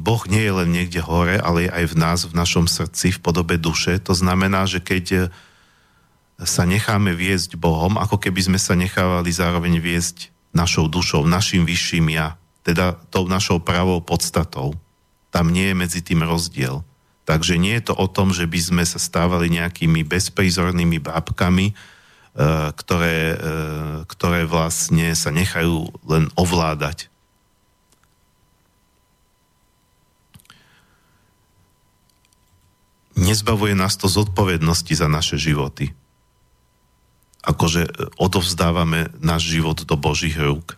Boh nie je len niekde hore, ale je aj v nás, v našom srdci, v podobe duše. To znamená, že keď sa necháme viesť Bohom, ako keby sme sa nechávali zároveň viesť našou dušou, našim vyšším ja, teda tou našou pravou podstatou. Tam nie je medzi tým rozdiel. Takže nie je to o tom, že by sme sa stávali nejakými bezprizornými bábkami, e, ktoré, e, ktoré vlastne sa nechajú len ovládať. Nezbavuje nás to zodpovednosti za naše životy. Akože odovzdávame náš život do Božích rúk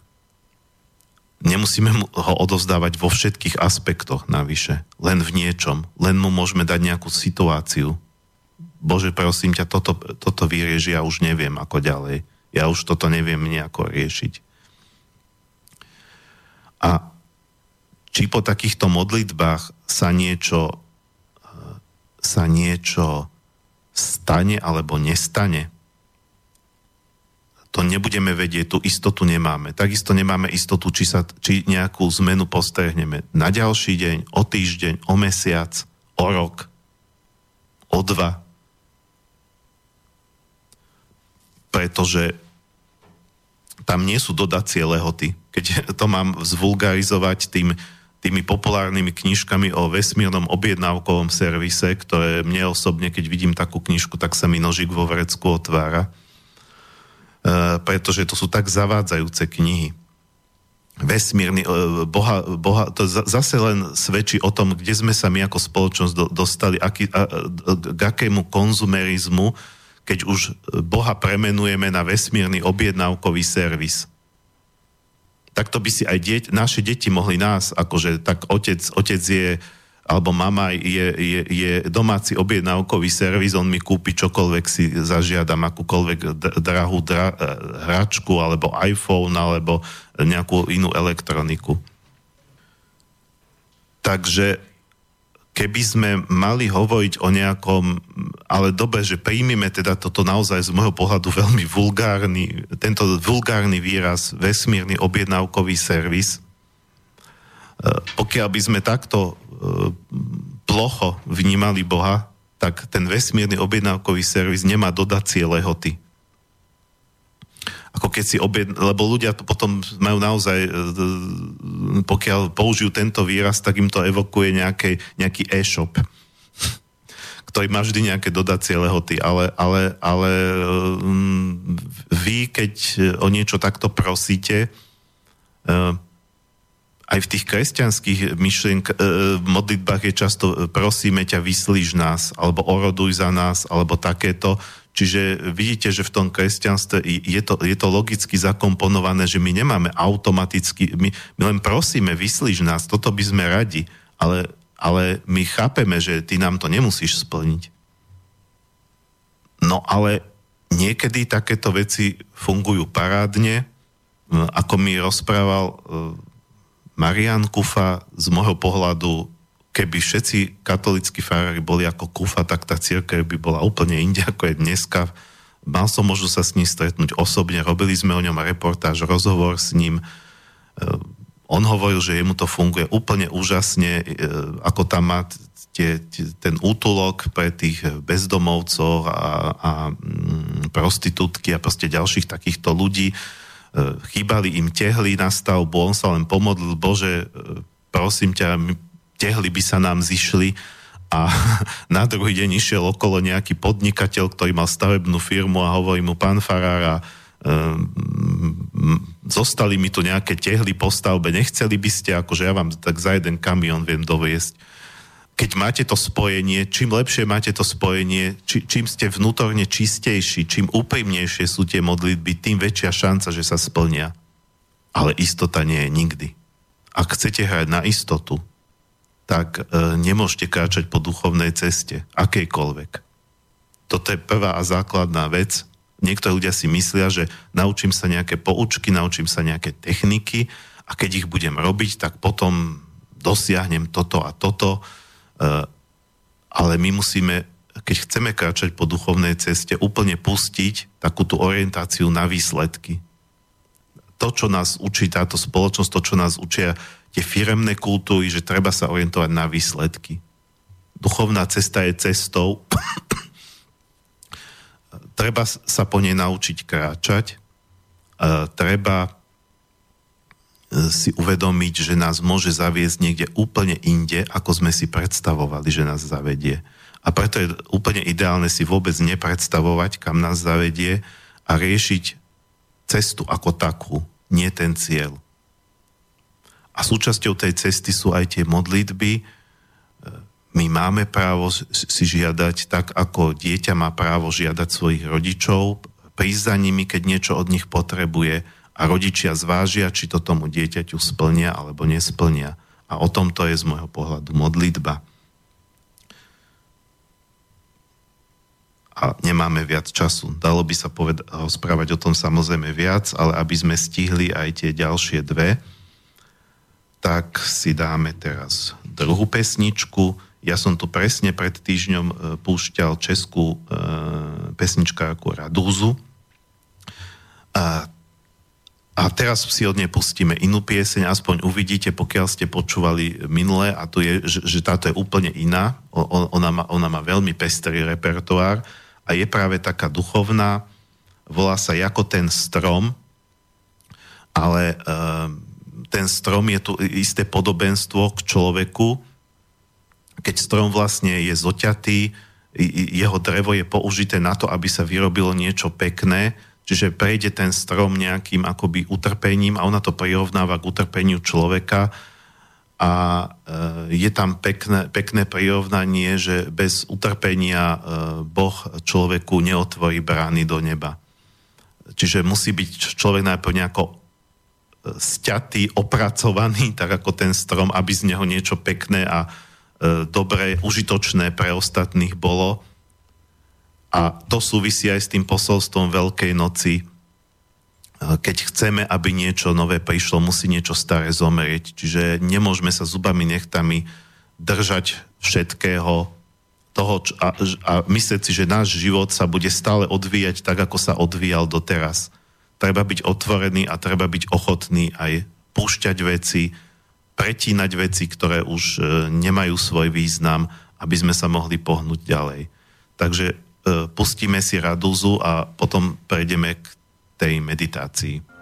nemusíme ho odovzdávať vo všetkých aspektoch navyše, len v niečom, len mu môžeme dať nejakú situáciu. Bože, prosím ťa, toto, toto vyrieži, ja už neviem ako ďalej. Ja už toto neviem nejako riešiť. A či po takýchto modlitbách sa niečo, sa niečo stane alebo nestane, to nebudeme vedieť, tú istotu nemáme. Takisto nemáme istotu, či, sa, či nejakú zmenu postrehneme na ďalší deň, o týždeň, o mesiac, o rok, o dva. Pretože tam nie sú dodacie lehoty. Keď to mám zvulgarizovať tým, tými populárnymi knižkami o vesmírnom objednávkovom servise, ktoré mne osobne, keď vidím takú knižku, tak sa mi nožík vo vrecku otvára pretože to sú tak zavádzajúce knihy. Vesmírny, e, boha, boha, to zase len svedčí o tom, kde sme sa my ako spoločnosť dostali, aký, a, k akému konzumerizmu, keď už Boha premenujeme na vesmírny objednávkový servis. Takto by si aj dieť, naše deti mohli nás, akože tak otec, otec je alebo mama je, je, je domáci objednávkový servis, on mi kúpi čokoľvek si zažiadam, akúkoľvek drahú dra, eh, hračku, alebo iPhone, alebo nejakú inú elektroniku. Takže keby sme mali hovoriť o nejakom, ale dobre, že príjmime teda toto naozaj z môjho pohľadu veľmi vulgárny, tento vulgárny výraz vesmírny objednávkový servis, eh, pokiaľ by sme takto plocho vnímali Boha, tak ten vesmírny objednávkový servis nemá dodacie lehoty. Ako keď si objedn... Lebo ľudia potom majú naozaj, e, pokiaľ použijú tento výraz, tak im to evokuje nejaký, nejaký e-shop, ktorý má vždy nejaké dodacie lehoty. Ale, ale, ale vy, keď o niečo takto prosíte, e, aj v tých kresťanských myšlienk, e, modlitbách je často e, prosíme ťa, vyslíš nás, alebo oroduj za nás, alebo takéto. Čiže vidíte, že v tom kresťanstve je to, je to logicky zakomponované, že my nemáme automaticky, my, my len prosíme, vyslíš nás, toto by sme radi, ale, ale my chápeme, že ty nám to nemusíš splniť. No ale niekedy takéto veci fungujú parádne, ako mi rozprával Marian Kufa, z môjho pohľadu, keby všetci katolíckí farári boli ako Kufa, tak tá církev by bola úplne inde, ako je dneska. Mal som možnosť sa s ním stretnúť osobne, robili sme o ňom reportáž, rozhovor s ním on hovoril, že jemu to funguje úplne úžasne, e, ako tam má tie, ten útulok pre tých bezdomovcov a, a mm, prostitútky a proste ďalších takýchto ľudí. E, chýbali im tehly na stavbu, on sa len pomodlil, Bože, e, prosím ťa, tehly by sa nám zišli a na druhý deň išiel okolo nejaký podnikateľ, ktorý mal stavebnú firmu a hovorí mu, pán Farára, zostali mi tu nejaké tehly po stavbe, nechceli by ste, akože ja vám tak za jeden kamión viem doviesť. Keď máte to spojenie, čím lepšie máte to spojenie, či, čím ste vnútorne čistejší, čím úprimnejšie sú tie modlitby, tým väčšia šanca, že sa splnia. Ale istota nie je nikdy. Ak chcete hrať na istotu, tak e, nemôžete kráčať po duchovnej ceste, akejkoľvek. Toto je prvá a základná vec, Niektorí ľudia si myslia, že naučím sa nejaké poučky, naučím sa nejaké techniky a keď ich budem robiť, tak potom dosiahnem toto a toto. Eh, ale my musíme, keď chceme kráčať po duchovnej ceste, úplne pustiť takú tú orientáciu na výsledky. To, čo nás učí táto spoločnosť, to, čo nás učia tie firemné kultúry, že treba sa orientovať na výsledky. Duchovná cesta je cestou, treba sa po nej naučiť kráčať, e, treba si uvedomiť, že nás môže zaviesť niekde úplne inde, ako sme si predstavovali, že nás zavedie. A preto je úplne ideálne si vôbec nepredstavovať, kam nás zavedie a riešiť cestu ako takú, nie ten cieľ. A súčasťou tej cesty sú aj tie modlitby, my máme právo si žiadať tak, ako dieťa má právo žiadať svojich rodičov, prísť za nimi, keď niečo od nich potrebuje a rodičia zvážia, či to tomu dieťaťu splnia alebo nesplnia. A o tom to je z môjho pohľadu modlitba. A nemáme viac času. Dalo by sa rozprávať o tom samozrejme viac, ale aby sme stihli aj tie ďalšie dve, tak si dáme teraz druhú pesničku ja som tu presne pred týždňom e, púšťal českú e, pesničkárku Radúzu. A, a teraz si od nej pustíme inú pieseň, aspoň uvidíte, pokiaľ ste počúvali minulé, a to je, že, že táto je úplne iná. O, ona, má, ona má veľmi pestrý repertoár a je práve taká duchovná, volá sa Jako ten strom, ale e, ten strom je tu isté podobenstvo k človeku, keď strom vlastne je zoťatý, jeho drevo je použité na to, aby sa vyrobilo niečo pekné, čiže prejde ten strom nejakým akoby utrpením a ona to prirovnáva k utrpeniu človeka a e, je tam pekné, pekné prirovnanie, že bez utrpenia e, Boh človeku neotvorí brány do neba. Čiže musí byť človek najprv nejako e, sťatý, opracovaný, tak ako ten strom, aby z neho niečo pekné a dobré, užitočné pre ostatných bolo. A to súvisí aj s tým posolstvom Veľkej noci. E, keď chceme, aby niečo nové prišlo, musí niečo staré zomerieť. Čiže nemôžeme sa zubami nechtami držať všetkého toho a, a myslieť si, že náš život sa bude stále odvíjať tak, ako sa odvíjal doteraz. Treba byť otvorený a treba byť ochotný aj púšťať veci, pretínať veci, ktoré už e, nemajú svoj význam, aby sme sa mohli pohnúť ďalej. Takže pustíme si radúzu a potom prejdeme k tej meditácii.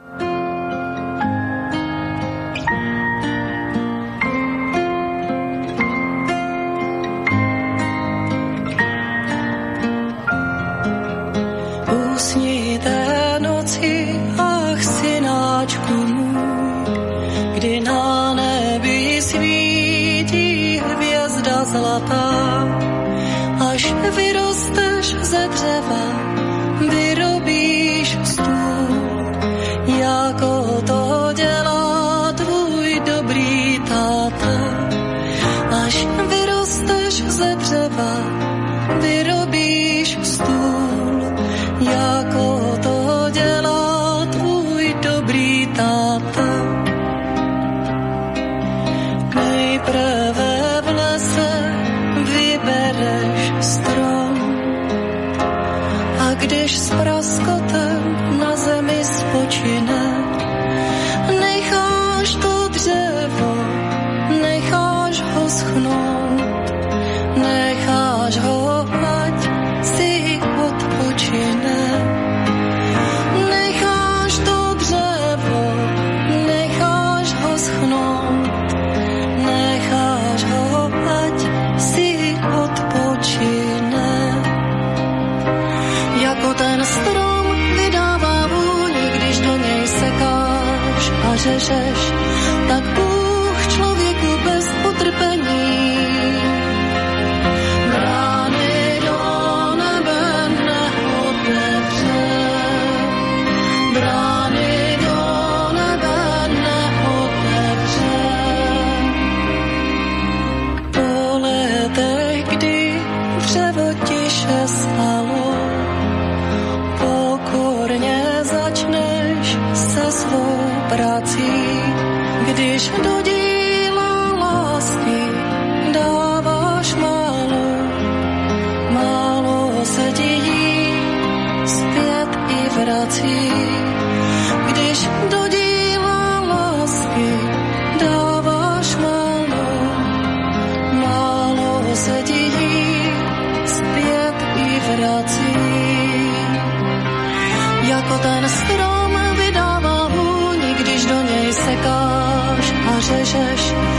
A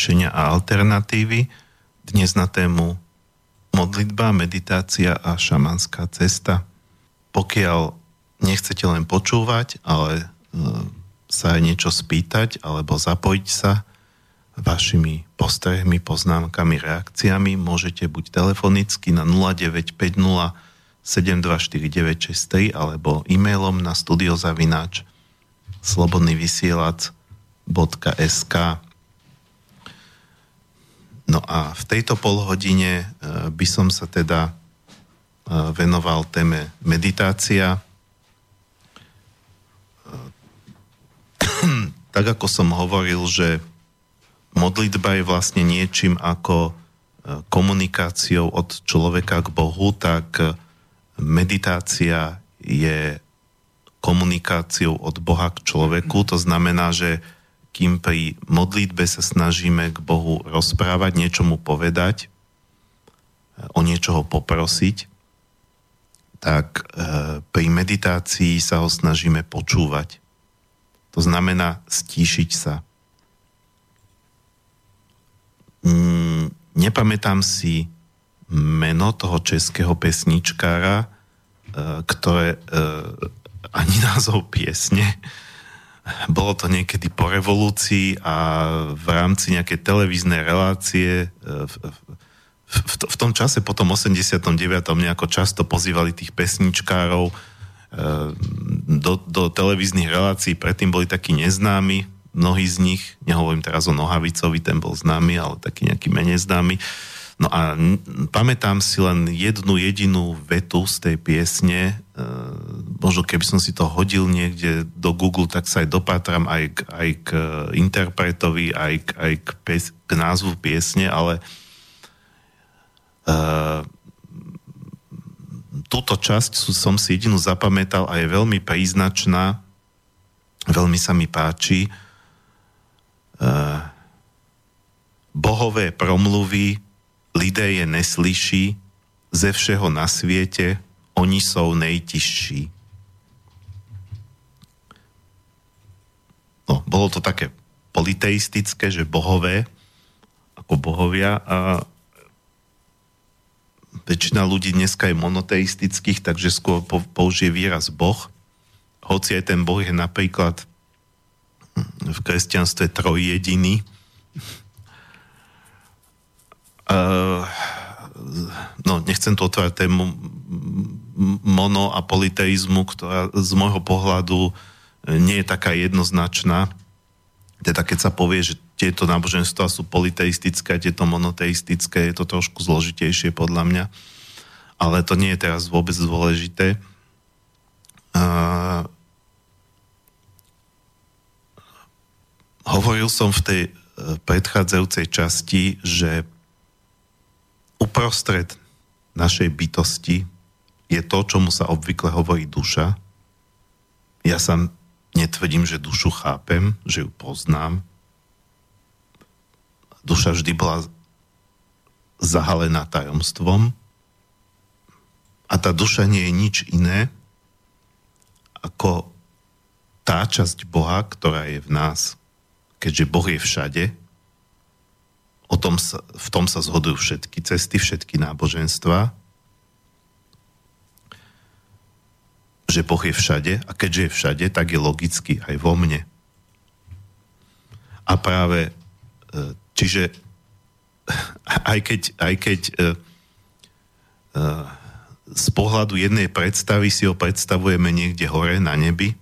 riešenia a alternatívy. Dnes na tému modlitba, meditácia a šamanská cesta. Pokiaľ nechcete len počúvať, ale e, sa aj niečo spýtať alebo zapojiť sa vašimi postrehmi, poznámkami, reakciami, môžete buď telefonicky na 0950 724963 alebo e-mailom na studiozavináč slobodný vysielač www.sk. No a v tejto polhodine e, by som sa teda e, venoval téme meditácia. E, tak ako som hovoril, že modlitba je vlastne niečím ako komunikáciou od človeka k Bohu, tak meditácia je komunikáciou od Boha k človeku. To znamená, že kým pri modlitbe sa snažíme k Bohu rozprávať, niečo povedať, o niečo ho poprosiť, tak pri meditácii sa ho snažíme počúvať. To znamená stíšiť sa. Nepamätám si meno toho českého pesničkára, ktoré ani názov piesne, bolo to niekedy po revolúcii a v rámci nejakej televíznej relácie v, v, v, v tom čase po tom 89. nejako často pozývali tých pesničkárov do, do televíznych relácií, predtým boli takí neznámi, mnohí z nich, nehovorím teraz o Nohavicovi, ten bol známy, ale taký nejaký menej známy. No a pamätám si len jednu jedinú vetu z tej piesne, e, možno keby som si to hodil niekde do Google, tak sa aj dopátram aj k, aj k interpretovi, aj k, aj k, pies, k názvu piesne, ale uh, túto časť som si jedinu zapamätal a je veľmi príznačná, veľmi sa mi páči. Uh, bohové promluvy lidé je neslyší, ze všeho na sviete, oni sú nejtižší. No, bolo to také politeistické, že bohové, ako bohovia, a väčšina ľudí dneska je monoteistických, takže skôr použije výraz boh, hoci aj ten boh je napríklad v kresťanstve trojjediný, Uh, no, nechcem to otvárať tému mono a politeizmu, ktorá z môjho pohľadu nie je taká jednoznačná. Teda keď sa povie, že tieto náboženstva sú politeistické, tieto monoteistické, je to trošku zložitejšie podľa mňa. Ale to nie je teraz vôbec dôležité. Uh, hovoril som v tej predchádzajúcej časti, že uprostred našej bytosti je to, čomu sa obvykle hovorí duša. Ja sa netvrdím, že dušu chápem, že ju poznám. Duša vždy bola zahalená tajomstvom a tá duša nie je nič iné ako tá časť Boha, ktorá je v nás. Keďže Boh je všade, O tom sa, v tom sa zhodujú všetky cesty, všetky náboženstva. Že Boh je všade a keďže je všade, tak je logicky aj vo mne. A práve, e, čiže aj keď, aj keď e, e, z pohľadu jednej predstavy si ho predstavujeme niekde hore na nebi,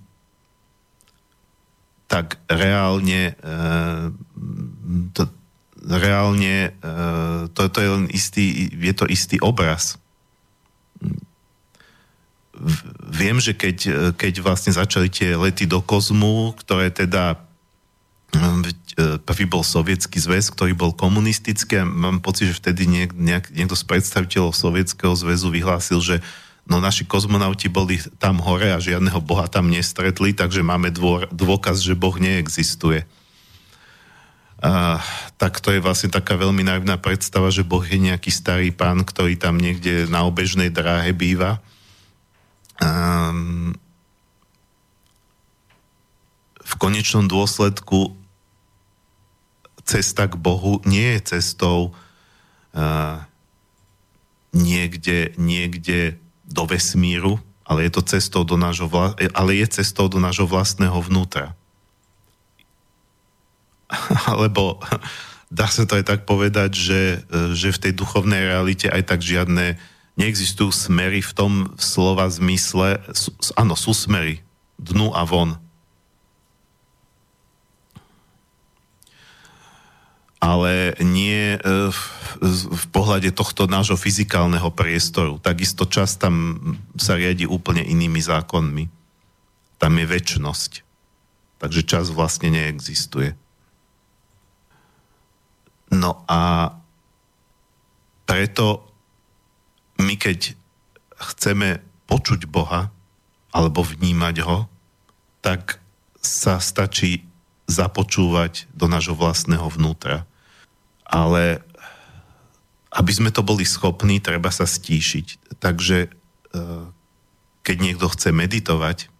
tak reálne to, reálne e, to, to je len istý, je to istý obraz. Viem, že keď, keď vlastne začali tie lety do kozmu, ktoré teda e, prvý bol sovietský zväz, ktorý bol komunistický a mám pocit, že vtedy niek, nejak, niekto z predstaviteľov sovietského zväzu vyhlásil, že no naši kozmonauti boli tam hore a žiadneho boha tam nestretli, takže máme dôr, dôkaz, že boh neexistuje. A, tak to je vlastne taká veľmi naivná predstava, že Boh je nejaký starý pán, ktorý tam niekde na obežnej dráhe býva. A, v konečnom dôsledku cesta k Bohu nie je cestou a, niekde, niekde do vesmíru, ale je to cestou do nášho, vla, ale je cestou do nášho vlastného vnútra. alebo dá sa to aj tak povedať, že, že v tej duchovnej realite aj tak žiadne neexistujú smery v tom slova zmysle, sú, áno, sú smery dnu a von. Ale nie e, v, v pohľade tohto nášho fyzikálneho priestoru. Takisto čas tam sa riadi úplne inými zákonmi. Tam je väčnosť. Takže čas vlastne neexistuje. No a preto my keď chceme počuť Boha alebo vnímať ho, tak sa stačí započúvať do nášho vlastného vnútra. Ale aby sme to boli schopní, treba sa stíšiť. Takže e, keď niekto chce meditovať,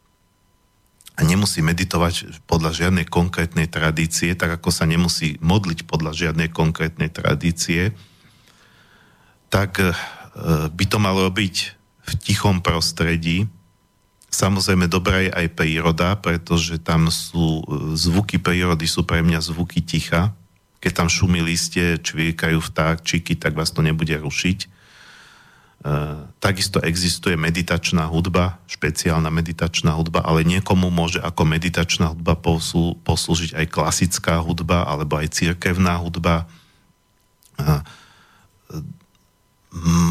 a nemusí meditovať podľa žiadnej konkrétnej tradície, tak ako sa nemusí modliť podľa žiadnej konkrétnej tradície, tak e, by to malo byť v tichom prostredí. Samozrejme, dobrá je aj príroda, pretože tam sú e, zvuky prírody, sú pre mňa zvuky ticha. Keď tam šumí listie, čvirkajú vtáčiky, tak vás to nebude rušiť takisto existuje meditačná hudba, špeciálna meditačná hudba, ale niekomu môže ako meditačná hudba poslú, poslúžiť aj klasická hudba alebo aj cirkevná hudba. E,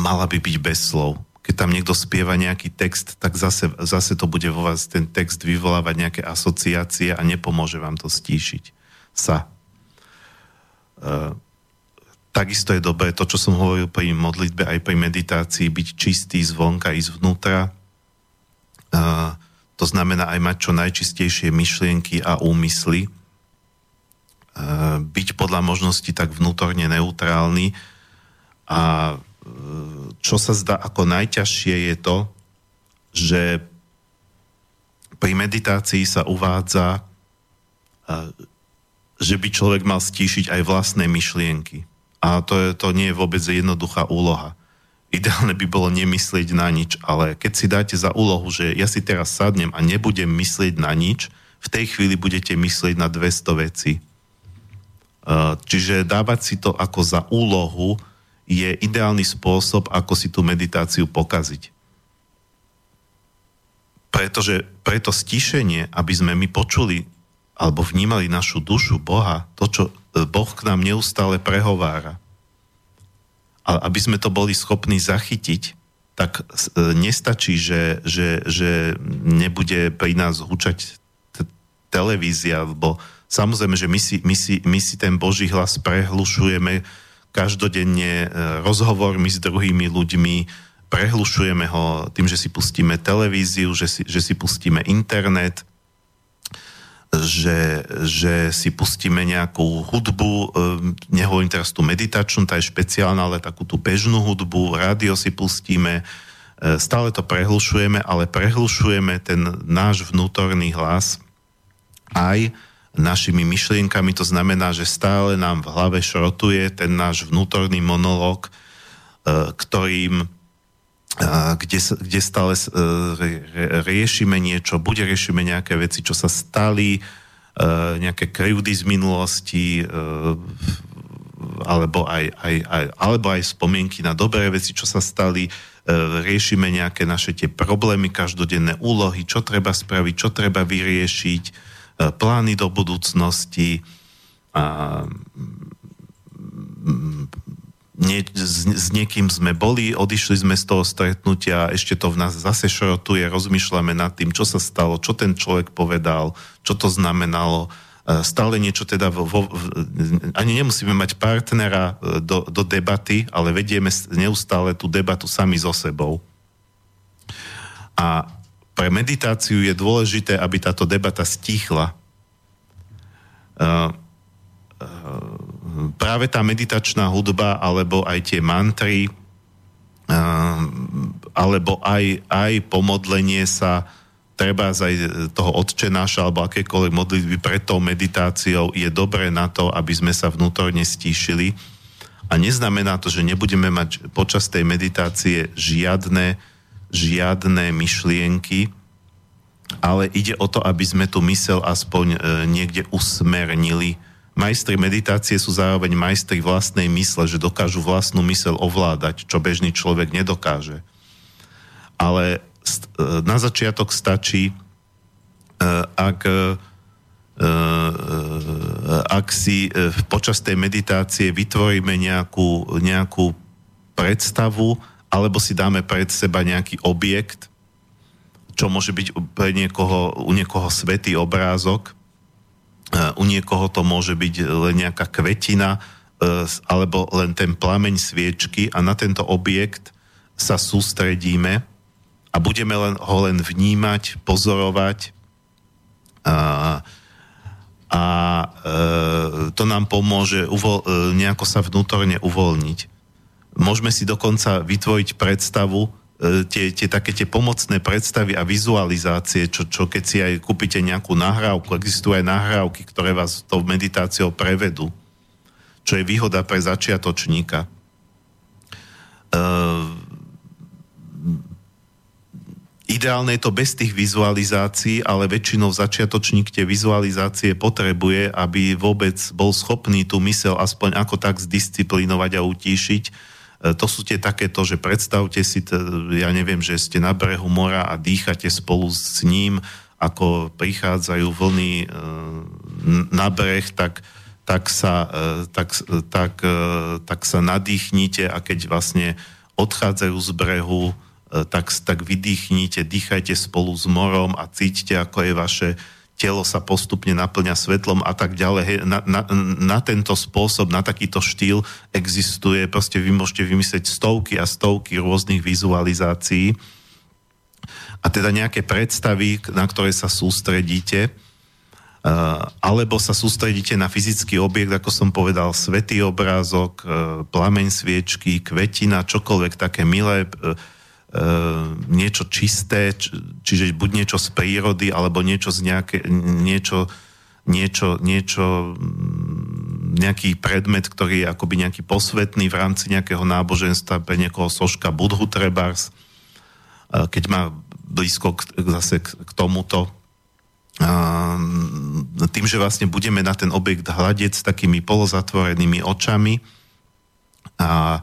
mala by byť bez slov. Keď tam niekto spieva nejaký text, tak zase, zase to bude vo vás ten text vyvolávať nejaké asociácie a nepomôže vám to stíšiť sa. Takisto je dobré to, čo som hovoril pri modlitbe aj pri meditácii, byť čistý zvonka i zvnútra. E, to znamená aj mať čo najčistejšie myšlienky a úmysly. E, byť podľa možnosti tak vnútorne neutrálny a čo sa zdá ako najťažšie je to, že pri meditácii sa uvádza, že by človek mal stíšiť aj vlastné myšlienky. A to, je, to nie je vôbec jednoduchá úloha. Ideálne by bolo nemyslieť na nič, ale keď si dáte za úlohu, že ja si teraz sadnem a nebudem myslieť na nič, v tej chvíli budete myslieť na 200 veci. Čiže dávať si to ako za úlohu, je ideálny spôsob, ako si tú meditáciu pokaziť. Pretože preto stišenie, aby sme my počuli alebo vnímali našu dušu Boha, to, čo e, Boh k nám neustále prehovára, a aby sme to boli schopní zachytiť, tak e, nestačí, že, že, že nebude pri nás húčať t- televízia, lebo samozrejme, že my si, my, si, my si ten Boží hlas prehlušujeme každodenne e, rozhovormi s druhými ľuďmi, prehlušujeme ho tým, že si pustíme televíziu, že si, že si pustíme internet, že, že si pustíme nejakú hudbu, e, nehovorím teraz tú meditačnú, tá je špeciálna, ale takú tú bežnú hudbu, rádio si pustíme, e, stále to prehlušujeme, ale prehlušujeme ten náš vnútorný hlas aj našimi myšlienkami, to znamená, že stále nám v hlave šrotuje ten náš vnútorný monológ, e, ktorým kde, kde stále e, riešime niečo, bude riešime nejaké veci, čo sa stali, nejaké krivdy z minulosti, alebo aj, aj, aj, alebo aj spomienky na dobré veci, čo sa stali, riešime nejaké naše tie problémy, každodenné úlohy, čo treba spraviť, čo treba vyriešiť, E, plány do budúcnosti. A nie, s, s niekým sme boli, odišli sme z toho stretnutia, ešte to v nás zase šrotuje, rozmýšľame nad tým, čo sa stalo, čo ten človek povedal, čo to znamenalo. E, stále niečo teda, vo, vo, ani nemusíme mať partnera e, do, do debaty, ale vedieme neustále tú debatu sami so sebou. A pre meditáciu je dôležité, aby táto debata stichla. Uh, uh, práve tá meditačná hudba, alebo aj tie mantry, uh, alebo aj, aj pomodlenie sa, treba aj toho odčenáša alebo akékoľvek modlitby pred tou meditáciou je dobré na to, aby sme sa vnútorne stíšili. A neznamená to, že nebudeme mať počas tej meditácie žiadne žiadne myšlienky, ale ide o to, aby sme tu mysel aspoň e, niekde usmernili. Majstri meditácie sú zároveň majstri vlastnej mysle, že dokážu vlastnú mysel ovládať, čo bežný človek nedokáže. Ale e, na začiatok stačí, e, ak, e, ak si počas tej meditácie vytvoríme nejakú, nejakú predstavu, alebo si dáme pred seba nejaký objekt, čo môže byť pre niekoho, u niekoho svetý obrázok, u niekoho to môže byť len nejaká kvetina, e, alebo len ten plameň sviečky a na tento objekt sa sústredíme a budeme len, ho len vnímať, pozorovať a, a e, to nám pomôže uvol, e, nejako sa vnútorne uvoľniť. Môžeme si dokonca vytvoriť predstavu e, tie, tie také tie pomocné predstavy a vizualizácie, čo, čo keď si aj kúpite nejakú nahrávku, existujú aj nahrávky, ktoré vás tou meditáciou prevedú, čo je výhoda pre začiatočníka. Uh, ideálne je to bez tých vizualizácií, ale väčšinou začiatočník tie vizualizácie potrebuje, aby vôbec bol schopný tú mysel aspoň ako tak zdisciplinovať a utíšiť, E, to sú tie takéto, že predstavte si, ja neviem, že ste na brehu mora a dýchate spolu s ním, ako prichádzajú vlny e, na breh, tak tak sa, tak, tak, tak sa nadýchnite a keď vlastne odchádzajú z brehu, tak, tak vydýchnite, dýchajte spolu s morom a cítite, ako je vaše telo sa postupne naplňa svetlom a tak ďalej. Na, na, na tento spôsob, na takýto štýl existuje, proste vy môžete vymyslieť stovky a stovky rôznych vizualizácií a teda nejaké predstavy, na ktoré sa sústredíte, alebo sa sústredíte na fyzický objekt, ako som povedal, svetý obrázok, plameň sviečky, kvetina, čokoľvek také milé, E, niečo čisté, čiže buď niečo z prírody, alebo niečo z nejaké, niečo, niečo, niečo, mm, nejaký predmet, ktorý je akoby nejaký posvetný v rámci nejakého náboženstva, pre niekoho soška Budhu Trebars, e, keď má blízko k, zase k, k tomuto. Tým, že vlastne budeme na ten objekt hľadiť s takými polozatvorenými očami a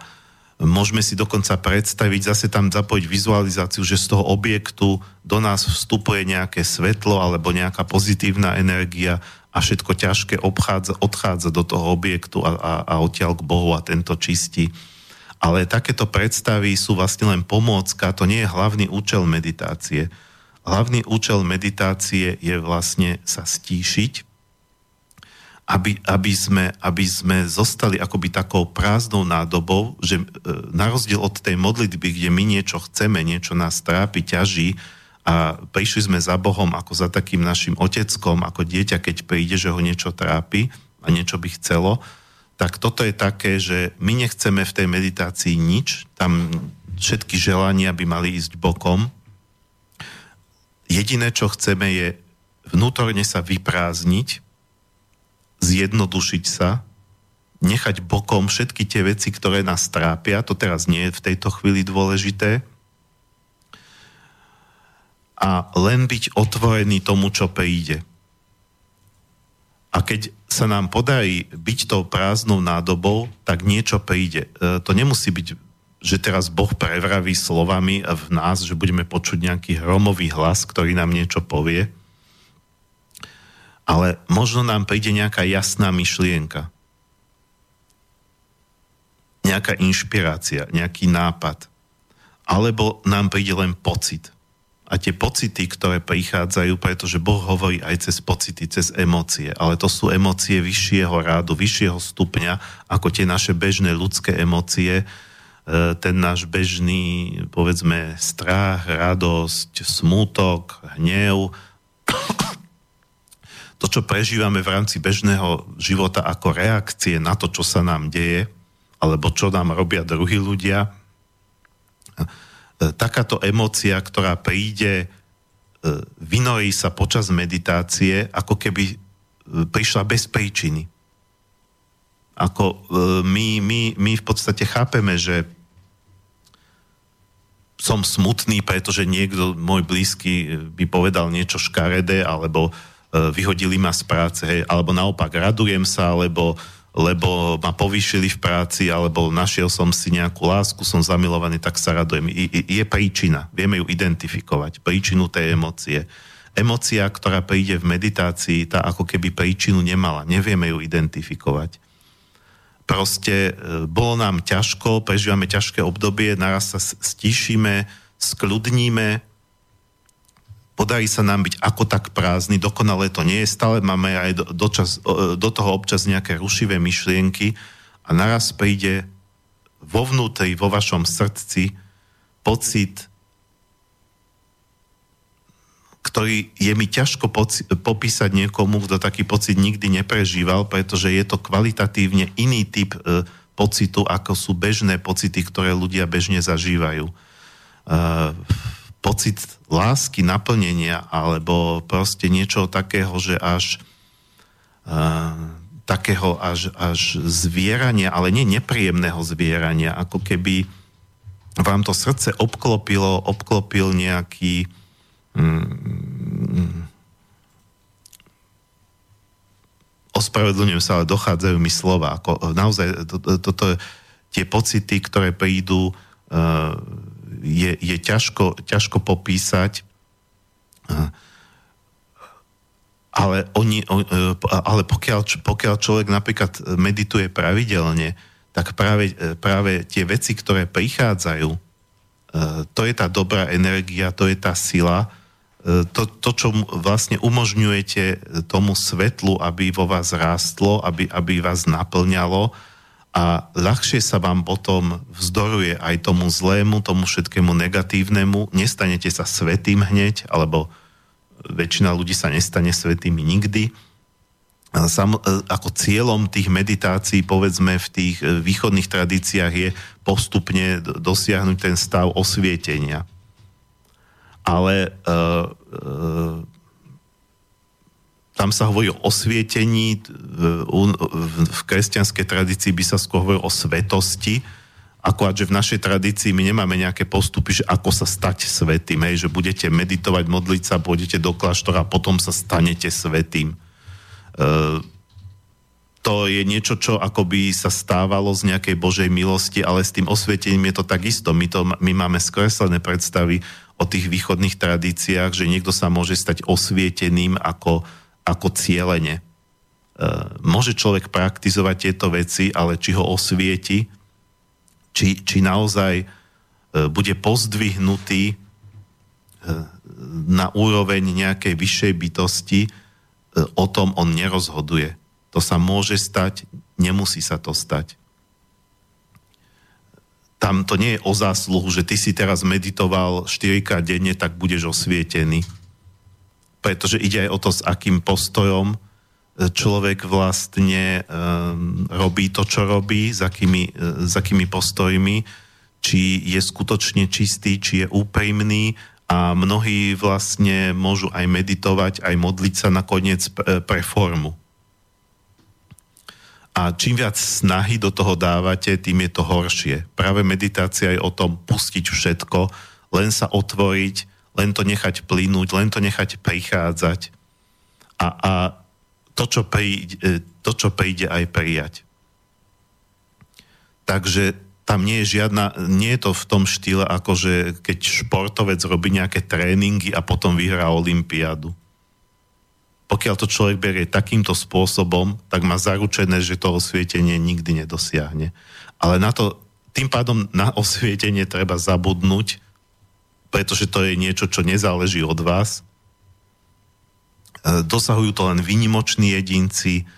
Môžeme si dokonca predstaviť, zase tam zapojiť vizualizáciu, že z toho objektu do nás vstupuje nejaké svetlo alebo nejaká pozitívna energia a všetko ťažké obchádza, odchádza do toho objektu a, a, a odtiaľ k Bohu a tento čistí. Ale takéto predstavy sú vlastne len pomôcka, to nie je hlavný účel meditácie. Hlavný účel meditácie je vlastne sa stíšiť, aby, aby, sme, aby sme zostali akoby takou prázdnou nádobou, že e, na rozdiel od tej modlitby, kde my niečo chceme, niečo nás trápi, ťaží a prišli sme za Bohom ako za takým našim oteckom, ako dieťa, keď príde, že ho niečo trápi a niečo by chcelo, tak toto je také, že my nechceme v tej meditácii nič, tam všetky želania by mali ísť bokom. Jediné, čo chceme, je vnútorne sa vyprázdniť, zjednodušiť sa, nechať bokom všetky tie veci, ktoré nás trápia, to teraz nie je v tejto chvíli dôležité, a len byť otvorený tomu, čo príde. A keď sa nám podarí byť tou prázdnou nádobou, tak niečo príde. E, to nemusí byť, že teraz Boh prevraví slovami v nás, že budeme počuť nejaký hromový hlas, ktorý nám niečo povie, ale možno nám príde nejaká jasná myšlienka. Nejaká inšpirácia, nejaký nápad. Alebo nám príde len pocit. A tie pocity, ktoré prichádzajú, pretože Boh hovorí aj cez pocity, cez emócie, ale to sú emócie vyššieho rádu, vyššieho stupňa, ako tie naše bežné ľudské emócie, e, ten náš bežný, povedzme, strach, radosť, smútok, hnev, to, čo prežívame v rámci bežného života ako reakcie na to, čo sa nám deje, alebo čo nám robia druhí ľudia, e, takáto emócia, ktorá príde, e, vynorí sa počas meditácie, ako keby e, prišla bez príčiny. Ako my, my, my v podstate chápeme, že som smutný, pretože niekto, môj blízky, by povedal niečo škaredé, alebo uh, vyhodili ma z práce, hej, alebo naopak radujem sa, lebo, lebo ma povýšili v práci, alebo našiel som si nejakú lásku, som zamilovaný, tak sa radujem. I, je príčina, vieme ju identifikovať, príčinu tej emócie. Emócia, ktorá príde v meditácii, tá ako keby príčinu nemala, nevieme ju identifikovať. Proste e, bolo nám ťažko, prežívame ťažké obdobie, naraz sa stišíme, skľudníme, podarí sa nám byť ako tak prázdny, dokonale to nie je, stále máme aj do, do, do toho občas nejaké rušivé myšlienky a naraz príde vo vnútri, vo vašom srdci pocit, ktorý je mi ťažko poci- popísať niekomu, kto taký pocit nikdy neprežíval, pretože je to kvalitatívne iný typ e, pocitu, ako sú bežné pocity, ktoré ľudia bežne zažívajú. E, pocit lásky, naplnenia, alebo proste niečo takého, že až uh, takého až, až zvierania, ale nie nepríjemného zvierania, ako keby vám to srdce obklopilo, obklopil nejaký mm, ospravedlňujem sa, ale dochádzajú mi slova. Ako, naozaj toto, to, to, tie pocity, ktoré prídu uh, je, je ťažko, ťažko popísať, ale, oni, ale pokiaľ, pokiaľ človek napríklad medituje pravidelne, tak práve, práve tie veci, ktoré prichádzajú, to je tá dobrá energia, to je tá sila, to, to čo vlastne umožňujete tomu svetlu, aby vo vás rástlo, aby, aby vás naplňalo a ľahšie sa vám potom vzdoruje aj tomu zlému, tomu všetkému negatívnemu. Nestanete sa svetým hneď, alebo väčšina ľudí sa nestane svetými nikdy. Sam, e, ako cieľom tých meditácií, povedzme, v tých e, východných tradíciách je postupne dosiahnuť ten stav osvietenia. Ale uh, uh, tam sa hovorí o osvietení, v kresťanskej tradícii by sa skôr hovorilo o svetosti, akorát, že v našej tradícii my nemáme nejaké postupy, že ako sa stať svetým, hej, že budete meditovať, modliť sa, pôjdete do kláštora a potom sa stanete svetým. E, to je niečo, čo akoby sa stávalo z nejakej Božej milosti, ale s tým osvietením je to takisto. My, to, my máme skreslené predstavy o tých východných tradíciách, že niekto sa môže stať osvieteným ako ako cieľene. E, môže človek praktizovať tieto veci, ale či ho osvieti, či, či naozaj e, bude pozdvihnutý e, na úroveň nejakej vyššej bytosti, o tom on nerozhoduje. To sa môže stať, nemusí sa to stať. Tam to nie je o zásluhu, že ty si teraz meditoval 4 denne, tak budeš osvietený pretože ide aj o to, s akým postojom e, človek vlastne um, robí to, čo robí, s akými, uh, s akými postojmi, či je skutočne čistý, či je úprimný a mnohí vlastne môžu aj meditovať, aj modliť sa nakoniec pre formu. A čím viac snahy do toho dávate, tým je to horšie. Práve meditácia je o tom pustiť všetko, len sa otvoriť, len to nechať plynúť, len to nechať prichádzať a, a to, čo príde, to, čo príde aj prijať. Takže tam nie je žiadna, nie je to v tom štýle, ako že keď športovec robí nejaké tréningy a potom vyhrá olympiádu. Pokiaľ to človek berie takýmto spôsobom, tak má zaručené, že to osvietenie nikdy nedosiahne. Ale na to, tým pádom na osvietenie treba zabudnúť pretože to je niečo, čo nezáleží od vás. E, dosahujú to len výnimoční jedinci.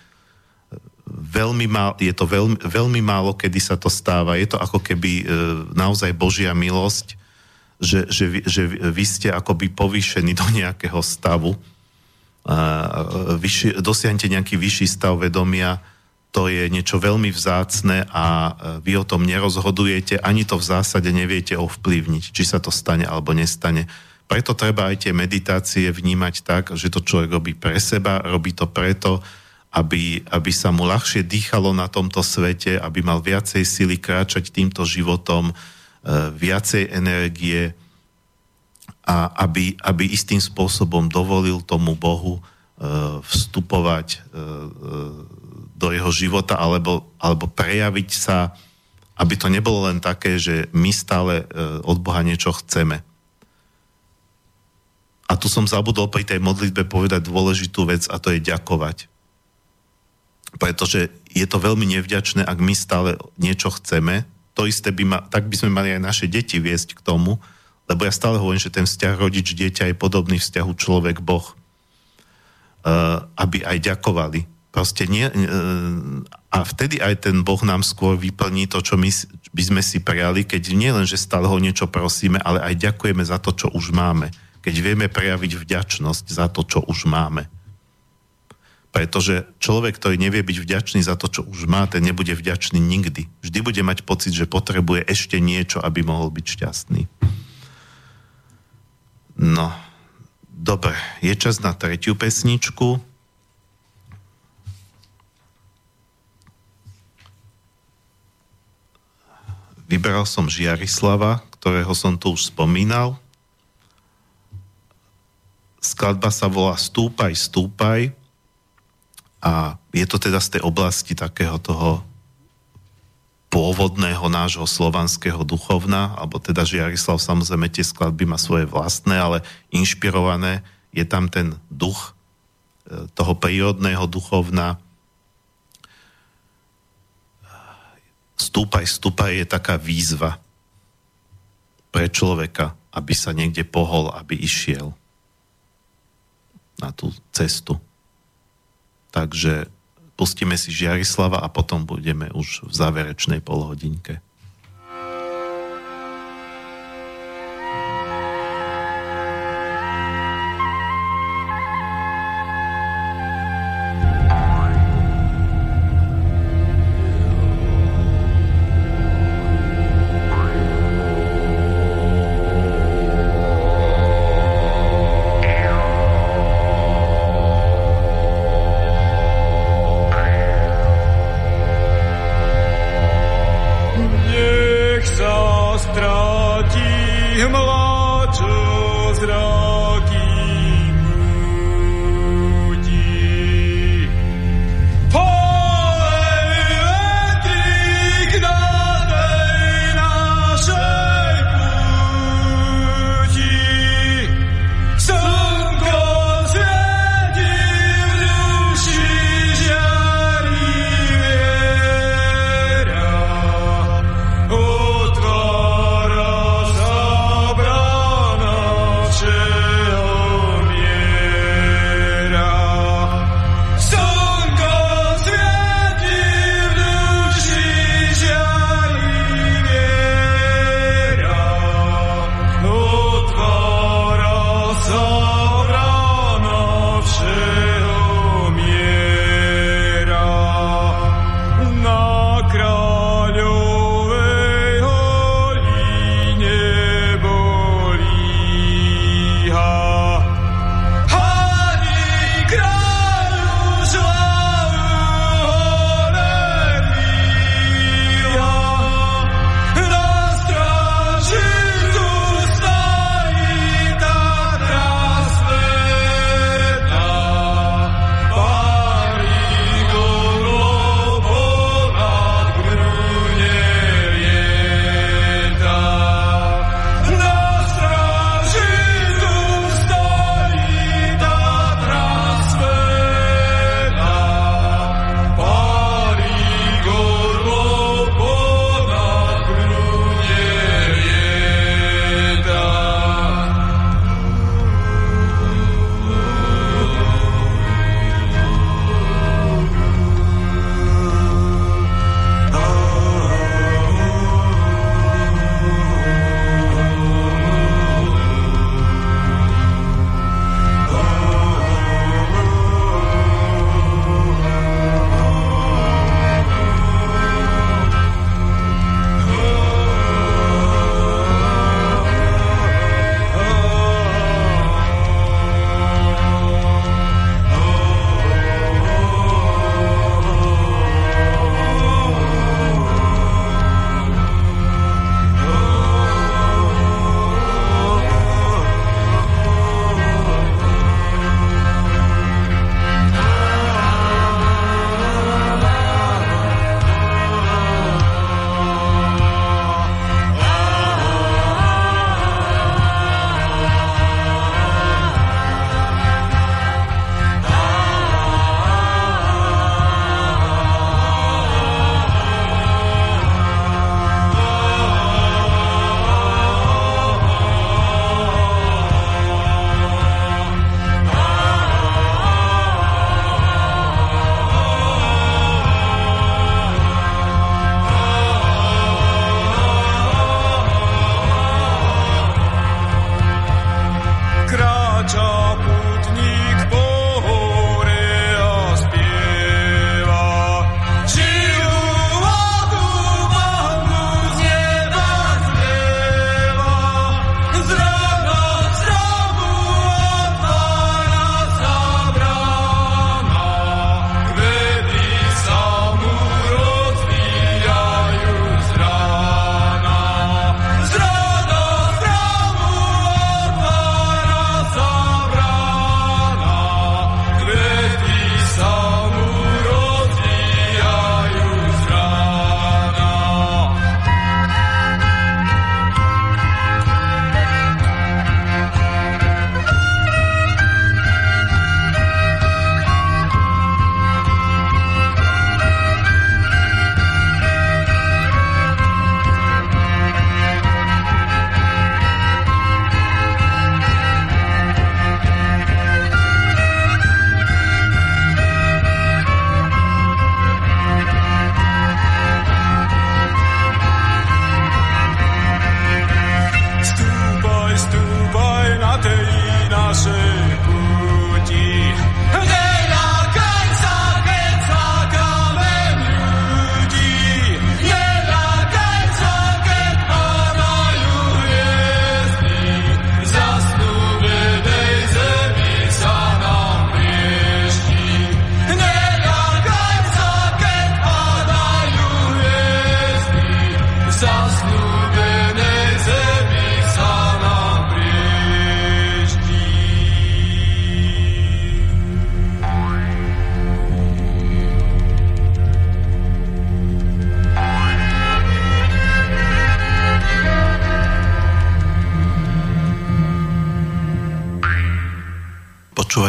Veľmi má, je to veľmi, veľmi málo, kedy sa to stáva. Je to ako keby e, naozaj Božia milosť, že, že, vy, že vy ste akoby povýšení do nejakého stavu. Vyši, dosiahnete nejaký vyšší stav vedomia, to je niečo veľmi vzácne a e, vy o tom nerozhodujete, ani to v zásade neviete ovplyvniť, či sa to stane alebo nestane. Preto treba aj tie meditácie vnímať tak, že to človek robí pre seba, robí to preto, aby, aby sa mu ľahšie dýchalo na tomto svete, aby mal viacej sily kráčať týmto životom, e, viacej energie a aby, aby istým spôsobom dovolil tomu Bohu e, vstupovať do jeho života alebo, alebo prejaviť sa, aby to nebolo len také, že my stále e, od Boha niečo chceme. A tu som zabudol pri tej modlitbe povedať dôležitú vec a to je ďakovať. Pretože je to veľmi nevďačné, ak my stále niečo chceme. To isté by ma, tak by sme mali aj naše deti viesť k tomu, lebo ja stále hovorím, že ten vzťah rodič-dieťa je podobný vzťahu človek-boh. Uh, aby aj ďakovali Proste nie, e, a vtedy aj ten Boh nám skôr vyplní to, čo my by sme si prijali, keď nie len, že stále ho niečo prosíme, ale aj ďakujeme za to, čo už máme. Keď vieme prejaviť vďačnosť za to, čo už máme. Pretože človek, ktorý nevie byť vďačný za to, čo už má, ten nebude vďačný nikdy. Vždy bude mať pocit, že potrebuje ešte niečo, aby mohol byť šťastný. No, dobre, je čas na tretiu pesničku. Vyberal som Žiarislava, ktorého som tu už spomínal. Skladba sa volá Stúpaj, stúpaj a je to teda z tej oblasti takého toho pôvodného nášho slovanského duchovna, alebo teda Žiarislav samozrejme tie skladby má svoje vlastné, ale inšpirované je tam ten duch toho prírodného duchovna. Stúpaj, stúpaj je taká výzva pre človeka, aby sa niekde pohol, aby išiel na tú cestu. Takže pustíme si Žiarislava a potom budeme už v záverečnej polhodinke.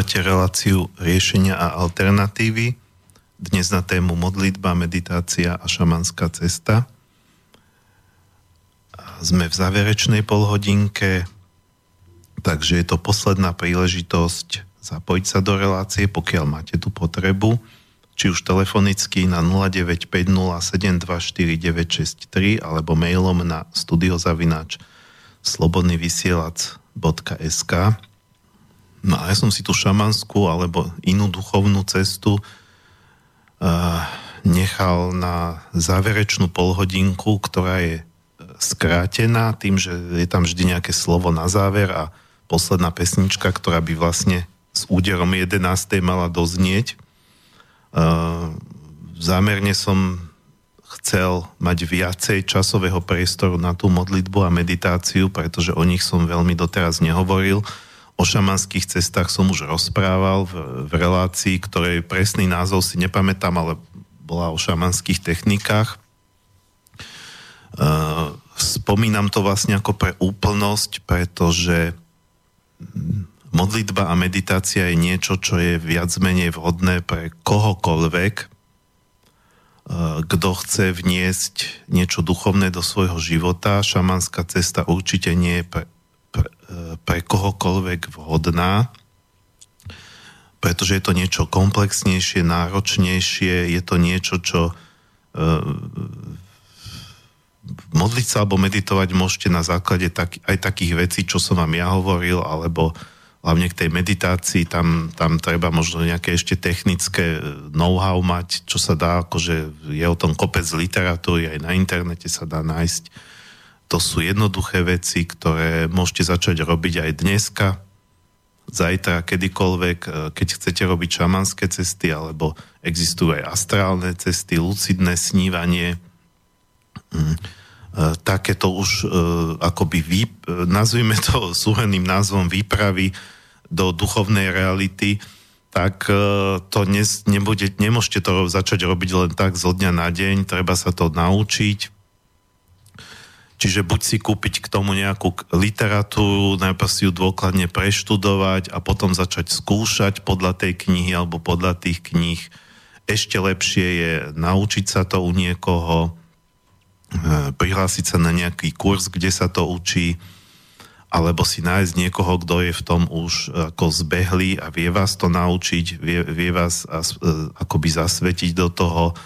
Počúvate reláciu riešenia a alternatívy. Dnes na tému modlitba, meditácia a šamanská cesta. Sme v záverečnej polhodinke, takže je to posledná príležitosť zapojiť sa do relácie, pokiaľ máte tú potrebu, či už telefonicky na 0950724963 alebo mailom na studiozavinač slobodnyvysielac.sk No a ja som si tú šamanskú alebo inú duchovnú cestu uh, nechal na záverečnú polhodinku, ktorá je skrátená tým, že je tam vždy nejaké slovo na záver a posledná pesnička, ktorá by vlastne s úderom 11. mala doznieť. Uh, zámerne som chcel mať viacej časového priestoru na tú modlitbu a meditáciu, pretože o nich som veľmi doteraz nehovoril. O šamanských cestách som už rozprával v, v relácii, ktorej presný názov si nepamätám, ale bola o šamanských technikách. Uh, spomínam to vlastne ako pre úplnosť, pretože modlitba a meditácia je niečo, čo je viac menej vhodné pre kohokoľvek, uh, kto chce vniesť niečo duchovné do svojho života. Šamanská cesta určite nie je pre pre, pre kohokoľvek vhodná, pretože je to niečo komplexnejšie, náročnejšie, je to niečo, čo uh, modliť sa alebo meditovať môžete na základe tak, aj takých vecí, čo som vám ja hovoril, alebo hlavne k tej meditácii, tam, tam treba možno nejaké ešte technické know-how mať, čo sa dá, akože je o tom kopec literatúry, aj na internete sa dá nájsť to sú jednoduché veci, ktoré môžete začať robiť aj dneska, zajtra, kedykoľvek, e, keď chcete robiť šamanské cesty, alebo existujú aj astrálne cesty, lucidné snívanie, mm, e, takéto už e, akoby vý, nazvime to súhrným názvom výpravy do duchovnej reality, tak to dnes nebude, nemôžete to začať robiť len tak zo dňa na deň, treba sa to naučiť, Čiže buď si kúpiť k tomu nejakú literatúru, najprv si ju dôkladne preštudovať a potom začať skúšať podľa tej knihy alebo podľa tých kníh. Ešte lepšie je naučiť sa to u niekoho, e, prihlásiť sa na nejaký kurz, kde sa to učí, alebo si nájsť niekoho, kto je v tom už ako zbehlý a vie vás to naučiť, vie, vie vás e, akoby zasvetiť do toho,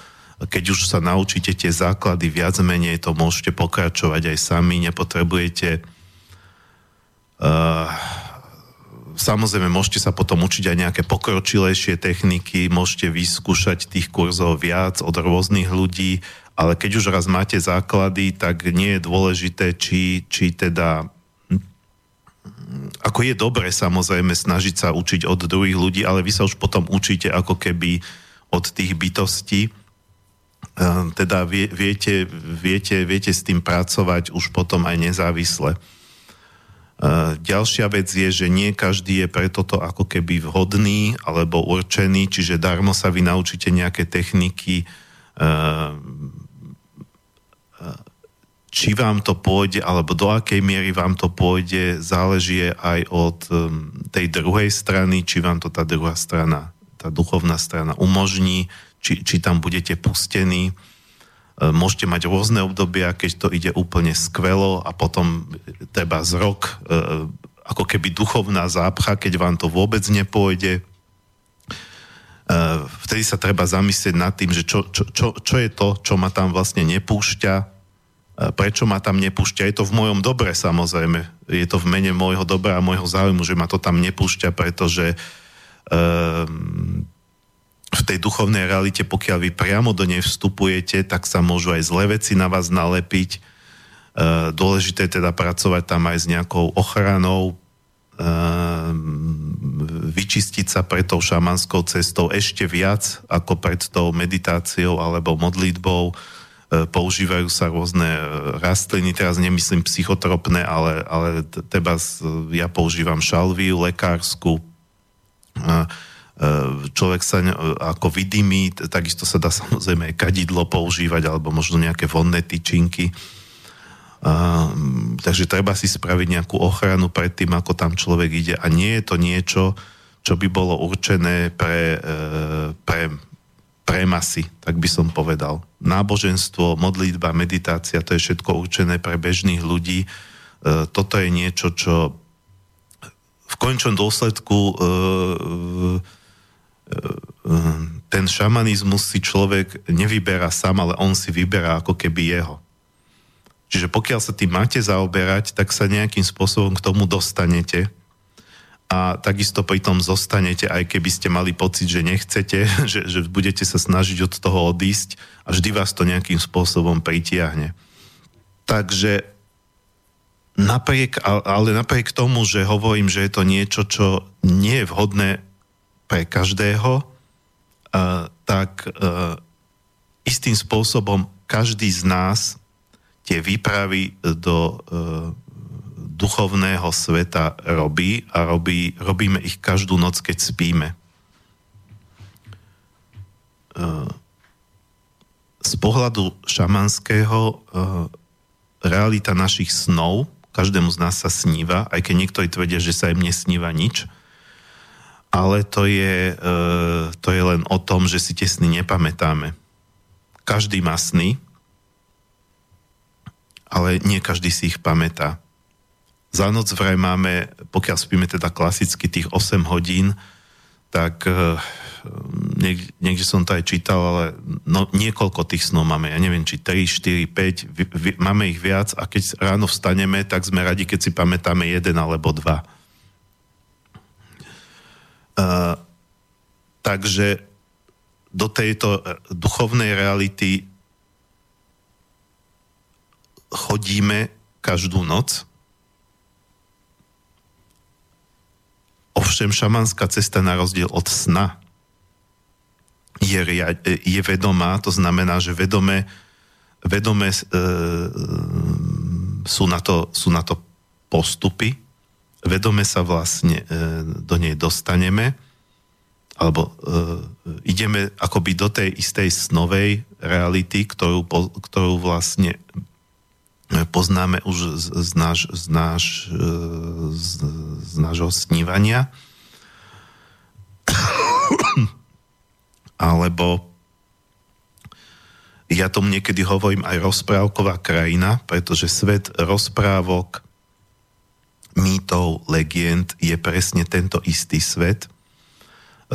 keď už sa naučíte tie základy viac menej, to môžete pokračovať aj sami, nepotrebujete uh, samozrejme môžete sa potom učiť aj nejaké pokročilejšie techniky, môžete vyskúšať tých kurzov viac od rôznych ľudí, ale keď už raz máte základy, tak nie je dôležité, či, či teda ako je dobre samozrejme snažiť sa učiť od druhých ľudí, ale vy sa už potom učíte ako keby od tých bytostí teda vie, viete, viete, viete s tým pracovať už potom aj nezávisle. Ehm, ďalšia vec je, že nie každý je pre toto ako keby vhodný alebo určený, čiže darmo sa vy naučíte nejaké techniky, ehm, či vám to pôjde, alebo do akej miery vám to pôjde, záleží aj od tej druhej strany, či vám to tá druhá strana, tá duchovná strana umožní, či, či tam budete pustení. E, môžete mať rôzne obdobia, keď to ide úplne skvelo a potom treba z rok e, ako keby duchovná zápcha, keď vám to vôbec nepôjde. E, vtedy sa treba zamyslieť nad tým, že čo, čo, čo, čo je to, čo ma tam vlastne nepúšťa, prečo ma tam nepúšťa. Je to v mojom dobre samozrejme. Je to v mene môjho dobra a môjho záujmu, že ma to tam nepúšťa, pretože um, v tej duchovnej realite, pokiaľ vy priamo do nej vstupujete, tak sa môžu aj zlé veci na vás nalepiť. E, dôležité je teda pracovať tam aj s nejakou ochranou, e, vyčistiť sa pred tou šamanskou cestou ešte viac ako pred tou meditáciou alebo modlitbou. E, používajú sa rôzne rastliny, teraz nemyslím psychotropné, ale, ale teba ja používam šalviu lekárskú, E, človek sa ako vidí, takisto sa dá samozrejme kadidlo používať alebo možno nejaké vonné tyčinky. Takže treba si spraviť nejakú ochranu pred tým, ako tam človek ide a nie je to niečo, čo by bolo určené pre, e, pre, pre masy, tak by som povedal. Náboženstvo, modlitba, meditácia, to je všetko určené pre bežných ľudí. E, toto je niečo, čo v končnom dôsledku ten šamanizmus si človek nevyberá sám, ale on si vyberá ako keby jeho. Čiže pokiaľ sa tým máte zaoberať, tak sa nejakým spôsobom k tomu dostanete a takisto pri tom zostanete, aj keby ste mali pocit, že nechcete, že, že budete sa snažiť od toho odísť a vždy vás to nejakým spôsobom pritiahne. Takže napriek, ale napriek tomu, že hovorím, že je to niečo, čo nie je vhodné pre každého, tak uh, istým spôsobom každý z nás tie výpravy do uh, duchovného sveta robí a robí, robíme ich každú noc, keď spíme. Eh, z pohľadu šamanského realita našich snov, každému z nás sa sníva, aj keď niektorí tvrdia, že sa im nesníva nič, ale to je, eh, to je len o tom, že si tie sny nepamätáme. Každý má sny, ale nie každý si ich pamätá. Za noc vraj máme, pokiaľ spíme teda klasicky tých 8 hodín, tak uh, niekde, niekde som to aj čítal, ale no, niekoľko tých snov máme. Ja neviem, či 3, 4, 5, vy, vy, máme ich viac a keď ráno vstaneme, tak sme radi, keď si pamätáme jeden alebo dva. Takže do tejto duchovnej reality chodíme každú noc. Ovšem šamanská cesta na rozdiel od sna je, je vedomá, to znamená, že vedome, vedome e, sú, na to, sú na to postupy, vedome sa vlastne e, do nej dostaneme, alebo e, ideme akoby do tej istej snovej reality, ktorú, ktorú vlastne poznáme už z, z, náš, z, náš, e, z, z nášho snívania. Alebo ja tomu niekedy hovorím aj rozprávková krajina, pretože svet rozprávok, mýtov, legend je presne tento istý svet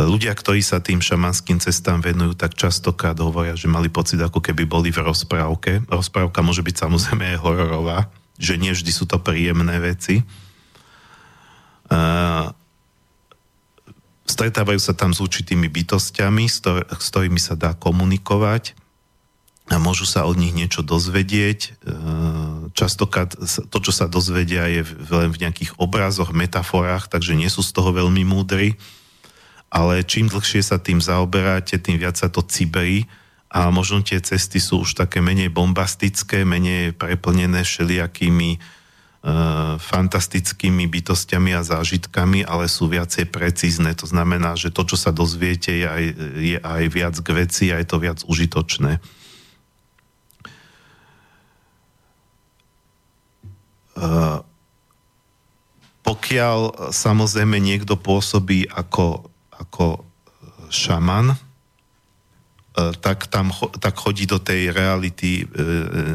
ľudia, ktorí sa tým šamanským cestám venujú, tak častokrát hovoria, že mali pocit, ako keby boli v rozprávke. Rozprávka môže byť samozrejme aj hororová, že nie vždy sú to príjemné veci. Uh, stretávajú sa tam s určitými bytostiami, s, to, s ktorými sa dá komunikovať a môžu sa od nich niečo dozvedieť. Častokrát to, čo sa dozvedia, je len v nejakých obrazoch, metaforách, takže nie sú z toho veľmi múdri ale čím dlhšie sa tým zaoberáte, tým viac sa to ciberí a možno tie cesty sú už také menej bombastické, menej preplnené všelijakými uh, fantastickými bytostiami a zážitkami, ale sú viacej precízne. To znamená, že to, čo sa dozviete, je aj, je aj viac k veci a je to viac užitočné. Pokiaľ samozrejme niekto pôsobí ako ako e, šaman, tak tam tak chodí do tej reality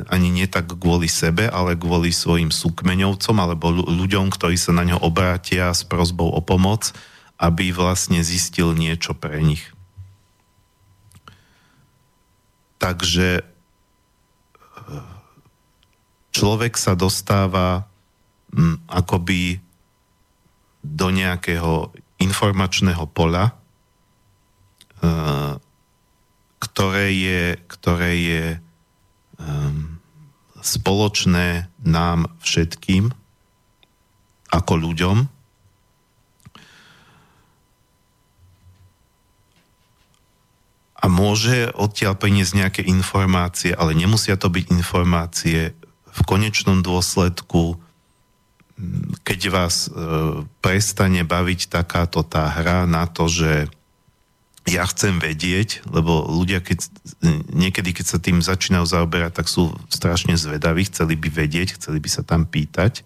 ani nie tak kvôli sebe, ale kvôli svojim súkmeňovcom alebo ľuďom, ktorí sa na ňo obrátia s prozbou o pomoc, aby vlastne zistil niečo pre nich. Takže človek sa dostáva akoby do nejakého informačného pola, eh, ktoré je, ktoré je um, spoločné nám všetkým ako ľuďom. A môže odtiaľ priniesť nejaké informácie, ale nemusia to byť informácie v konečnom dôsledku keď vás e, prestane baviť takáto tá hra na to, že ja chcem vedieť, lebo ľudia, keď, niekedy, keď sa tým začínajú zaoberať, tak sú strašne zvedaví, chceli by vedieť, chceli by sa tam pýtať.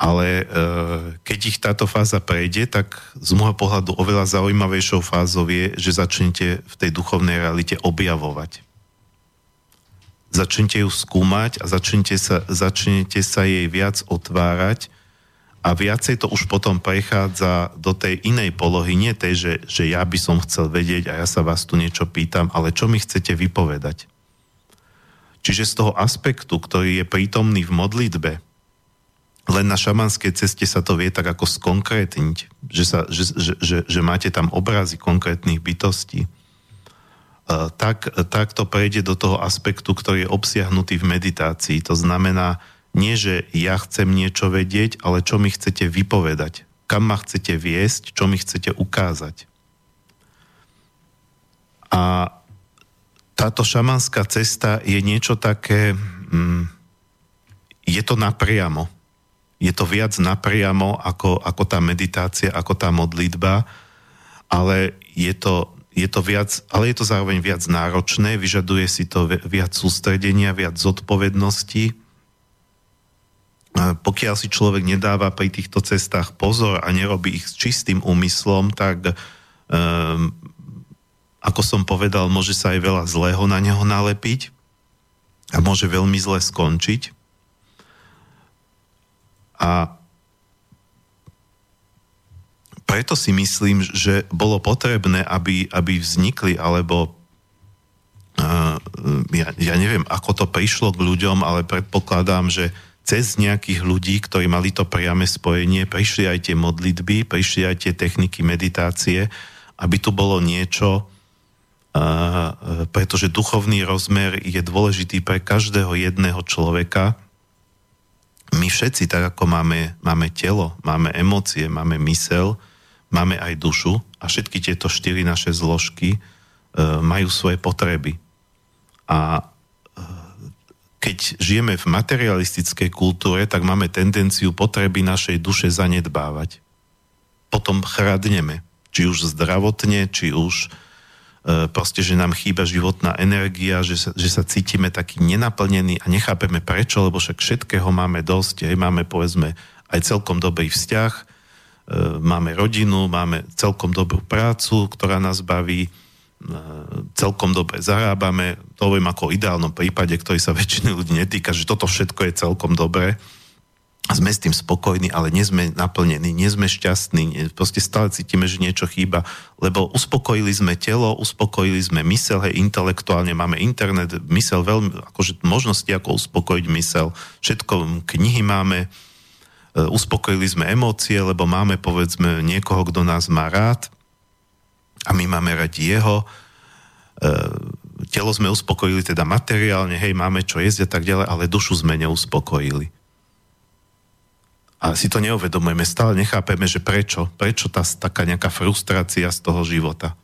ale keď ich táto fáza prejde, tak z môjho pohľadu oveľa zaujímavejšou fázou je, že začnete v tej duchovnej realite objavovať. Začnete ju skúmať a začnete sa, začnete sa jej viac otvárať a viacej to už potom prechádza do tej inej polohy, nie tej, že, že ja by som chcel vedieť a ja sa vás tu niečo pýtam, ale čo mi chcete vypovedať. Čiže z toho aspektu, ktorý je prítomný v modlitbe, len na šamanskej ceste sa to vie tak ako skonkrétniť, že, sa, že, že, že, že máte tam obrazy konkrétnych bytostí. Tak, tak to prejde do toho aspektu, ktorý je obsiahnutý v meditácii. To znamená, nie, že ja chcem niečo vedieť, ale čo mi chcete vypovedať. Kam ma chcete viesť, čo mi chcete ukázať. A táto šamanská cesta je niečo také, mm, je to napriamo je to viac napriamo ako, ako tá meditácia, ako tá modlitba, ale je to, je to viac, ale je to zároveň viac náročné, vyžaduje si to viac sústredenia, viac zodpovednosti. Pokiaľ si človek nedáva pri týchto cestách pozor a nerobí ich s čistým úmyslom, tak um, ako som povedal, môže sa aj veľa zlého na neho nalepiť a môže veľmi zle skončiť. A preto si myslím, že bolo potrebné, aby, aby vznikli, alebo uh, ja, ja neviem, ako to prišlo k ľuďom, ale predpokladám, že cez nejakých ľudí, ktorí mali to priame spojenie, prišli aj tie modlitby, prišli aj tie techniky meditácie, aby tu bolo niečo, uh, pretože duchovný rozmer je dôležitý pre každého jedného človeka, my všetci, tak ako máme, máme telo, máme emócie, máme mysel, máme aj dušu a všetky tieto štyri naše zložky e, majú svoje potreby. A e, keď žijeme v materialistickej kultúre, tak máme tendenciu potreby našej duše zanedbávať. Potom chradneme, či už zdravotne, či už E, proste, že nám chýba životná energia, že sa, že sa cítime taký nenaplnený a nechápeme prečo, lebo však všetkého máme dosť, aj máme povedzme aj celkom dobrý vzťah, máme rodinu, máme celkom dobrú prácu, ktorá nás baví, e, celkom dobre zarábame, to viem ako o ideálnom prípade, ktorý sa väčšiny ľudí netýka, že toto všetko je celkom dobré, sme s tým spokojní, ale nie sme naplnení, nie sme šťastní, proste stále cítime, že niečo chýba, lebo uspokojili sme telo, uspokojili sme mysel, hej, intelektuálne máme internet, mysel veľmi, akože možnosti, ako uspokojiť mysel, všetko, knihy máme, e, uspokojili sme emócie, lebo máme, povedzme, niekoho, kto nás má rád a my máme radi jeho, e, telo sme uspokojili teda materiálne, hej, máme čo jesť a tak ďalej, ale dušu sme neuspokojili. A si to neuvedomujeme, stále nechápeme, že prečo, prečo tá taká nejaká frustrácia z toho života.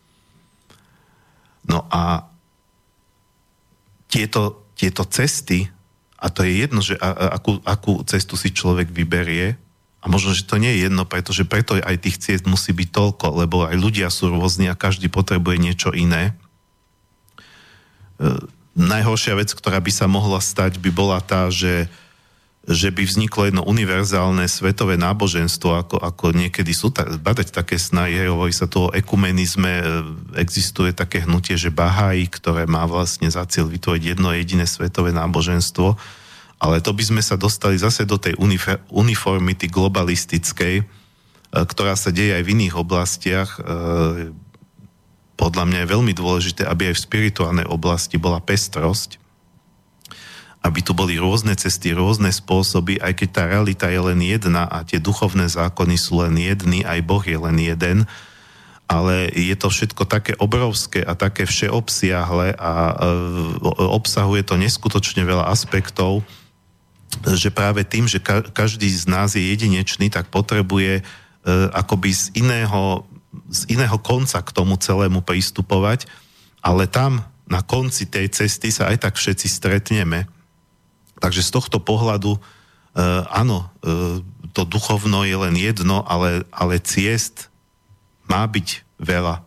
No a tieto, tieto cesty, a to je jedno, že a, a, akú, akú cestu si človek vyberie, a možno, že to nie je jedno, pretože preto aj tých ciest musí byť toľko, lebo aj ľudia sú rôzni a každý potrebuje niečo iné. E, najhoršia vec, ktorá by sa mohla stať, by bola tá, že že by vzniklo jedno univerzálne svetové náboženstvo, ako, ako niekedy sú ta, badať také snahy, hovorí sa tu o ekumenizme, e, existuje také hnutie, že Bahaj, ktoré má vlastne za cieľ vytvoriť jedno jediné svetové náboženstvo, ale to by sme sa dostali zase do tej uniformity globalistickej, e, ktorá sa deje aj v iných oblastiach. E, podľa mňa je veľmi dôležité, aby aj v spirituálnej oblasti bola pestrosť, aby tu boli rôzne cesty, rôzne spôsoby, aj keď tá realita je len jedna a tie duchovné zákony sú len jedny, aj Boh je len jeden, ale je to všetko také obrovské a také všeobsiahle a e, obsahuje to neskutočne veľa aspektov, že práve tým, že každý z nás je jedinečný, tak potrebuje e, akoby z iného, z iného konca k tomu celému pristupovať, ale tam na konci tej cesty sa aj tak všetci stretneme Takže z tohto pohľadu, e, áno, e, to duchovno je len jedno, ale, ale ciest má byť veľa.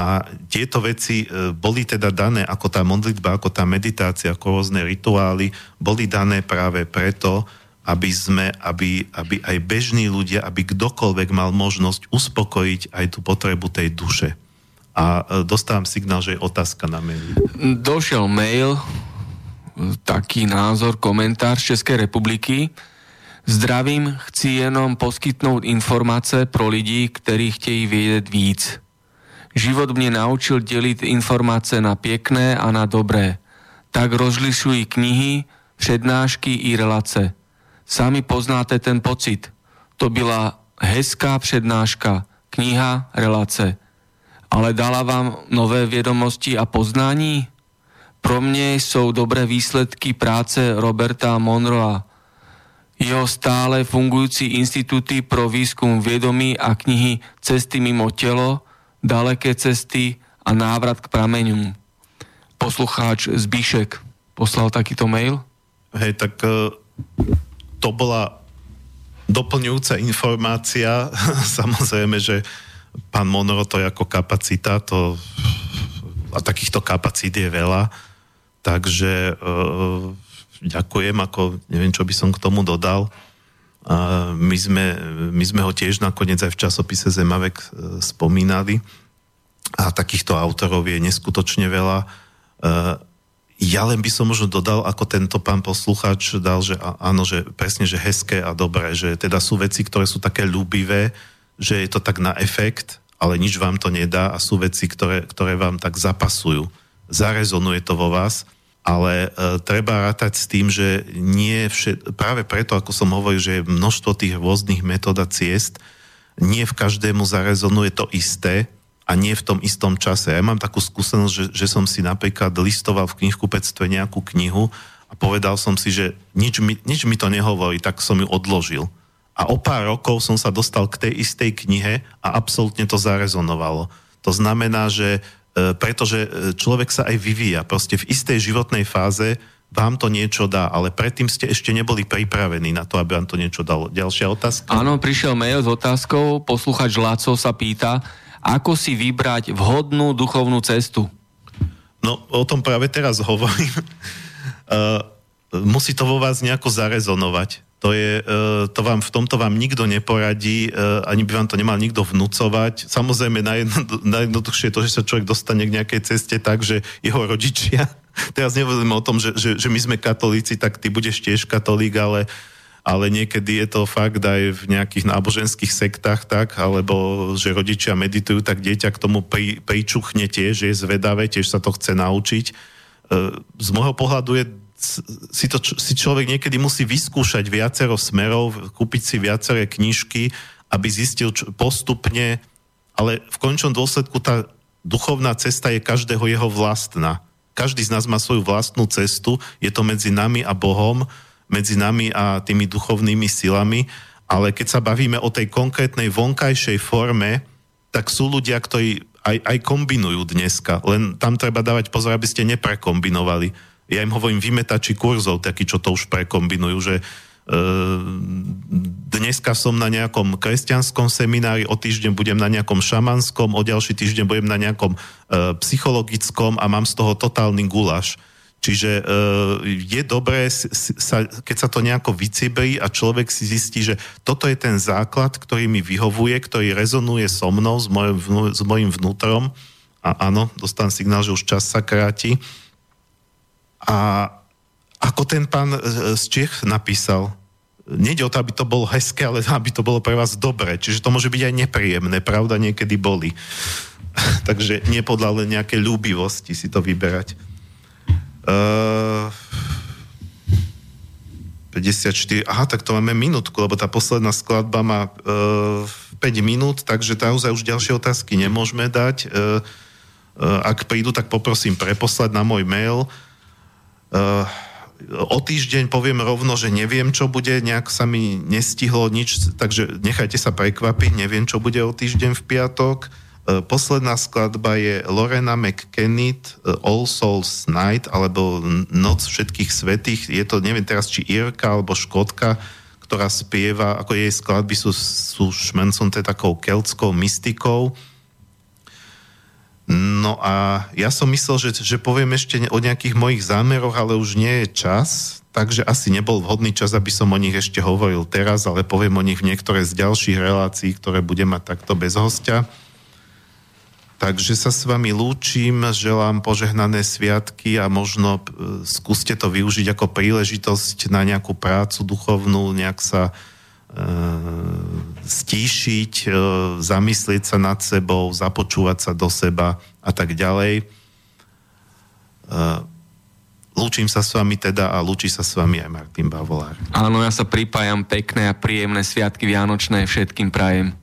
A tieto veci e, boli teda dané, ako tá modlitba, ako tá meditácia, ako rôzne rituály, boli dané práve preto, aby sme, aby, aby aj bežní ľudia, aby kdokoľvek mal možnosť uspokojiť aj tú potrebu tej duše. A dostávam signál, že je otázka na mail. Došiel mail, taký názor, komentár z Českej republiky. Zdravím, chci jenom poskytnout informace pro lidi, ktorí chtějí vědět víc. Život mě naučil dělit informace na pěkné a na dobré. Tak rozlišují knihy, přednášky i relace. Sami poznáte ten pocit. To byla hezká přednáška, kniha, relace. Ale dala vám nové vědomosti a poznání? Pro mě jsou dobré výsledky práce Roberta Monroa. Jeho stále fungující instituty pro výzkum vědomí a knihy Cesty mimo tělo, Daleké cesty a návrat k prameňu. Poslucháč Zbíšek poslal takýto mail. Hej, tak uh, to bola doplňujúca informácia. Samozrejme, že pán Monro to je ako kapacita, to, a takýchto kapacít je veľa, takže uh, ďakujem, ako neviem, čo by som k tomu dodal. My, sme, my sme ho tiež nakoniec aj v časopise Zemavek uh, spomínali a takýchto autorov je neskutočne veľa. Uh, ja len by som možno dodal, ako tento pán poslucháč dal, že áno, že presne, že hezké a dobré, že teda sú veci, ktoré sú také ľúbivé, že je to tak na efekt, ale nič vám to nedá a sú veci, ktoré, ktoré vám tak zapasujú. Zarezonuje to vo vás, ale e, treba rátať s tým, že nie všet, práve preto, ako som hovoril, že je množstvo tých rôznych metód a ciest, nie v každému zarezonuje to isté, a nie v tom istom čase. Ja mám takú skúsenosť, že, že som si napríklad listoval v knihkupectve nejakú knihu a povedal som si, že nič mi, nič mi to nehovorí, tak som ju odložil. A o pár rokov som sa dostal k tej istej knihe a absolútne to zarezonovalo. To znamená, že pretože e, človek sa aj vyvíja. Proste v istej životnej fáze vám to niečo dá, ale predtým ste ešte neboli pripravení na to, aby vám to niečo dalo. Ďalšia otázka? Áno, prišiel mail s otázkou, posluchač Láco sa pýta, ako si vybrať vhodnú duchovnú cestu? No, o tom práve teraz hovorím. Uh, musí to vo vás nejako zarezonovať. To, je, uh, to vám, v tomto vám nikto neporadí, uh, ani by vám to nemal nikto vnúcovať. Samozrejme, najjednoduchšie je to, že sa človek dostane k nejakej ceste tak, že jeho rodičia, teraz nehovorím o tom, že, že, že my sme katolíci, tak ty budeš tiež katolík, ale ale niekedy je to fakt aj v nejakých náboženských sektách tak, alebo že rodičia meditujú, tak dieťa k tomu pri, pričuchne tiež, je zvedavé, tiež sa to chce naučiť. E, z môjho pohľadu je si, to, si človek niekedy musí vyskúšať viacero smerov, kúpiť si viaceré knižky, aby zistil postupne, ale v končnom dôsledku tá duchovná cesta je každého jeho vlastná. Každý z nás má svoju vlastnú cestu, je to medzi nami a Bohom, medzi nami a tými duchovnými silami, ale keď sa bavíme o tej konkrétnej vonkajšej forme, tak sú ľudia, ktorí aj, aj kombinujú dneska, len tam treba dávať pozor, aby ste neprekombinovali. Ja im hovorím vymetači kurzov, takí, čo to už prekombinujú, že e, dneska som na nejakom kresťanskom seminári, o týždeň budem na nejakom šamanskom, o ďalší týždeň budem na nejakom e, psychologickom a mám z toho totálny gulaš. Čiže e, je dobré, sa, keď sa to nejako vycibrí a človek si zistí, že toto je ten základ, ktorý mi vyhovuje, ktorý rezonuje so mnou, s mojim, s mojim vnútrom. A áno, dostávam signál, že už čas sa kráti. A ako ten pán e, z Čech napísal, nejde o to, aby to bolo hezké, ale aby to bolo pre vás dobré. Čiže to môže byť aj nepríjemné, pravda, niekedy boli. Takže nepodľa len nejaké ľúbivosti si to vyberať. Uh, eh, 54, aha, tak to máme minútku, lebo tá posledná skladba má uh, eh, 5 minút, takže naozaj už ďalšie otázky nemôžeme dať. Uh, uh, ak prídu, tak poprosím preposlať na môj mail. Uh, o týždeň poviem rovno, že neviem, čo bude, nejak sa mi nestihlo nič, takže nechajte sa prekvapiť, neviem, čo bude o týždeň v piatok. E, posledná skladba je Lorena McKennitt e, All Souls Night alebo Noc všetkých svetých. Je to, neviem teraz, či Irka alebo Škotka, ktorá spieva, ako jej skladby sú, sú šmencnuté takou keltskou mystikou. No a ja som myslel, že, že poviem ešte o nejakých mojich zámeroch, ale už nie je čas, takže asi nebol vhodný čas, aby som o nich ešte hovoril teraz, ale poviem o nich v niektoré z ďalších relácií, ktoré budem mať takto bez hostia. Takže sa s vami lúčim, želám požehnané sviatky a možno e, skúste to využiť ako príležitosť na nejakú prácu duchovnú, nejak sa stíšiť, e, zamyslieť sa nad sebou, započúvať sa do seba a tak ďalej. E, lúčim sa s vami teda a lúči sa s vami aj Martin Bavolár. Áno, ja sa pripájam pekné a príjemné sviatky Vianočné všetkým prajem.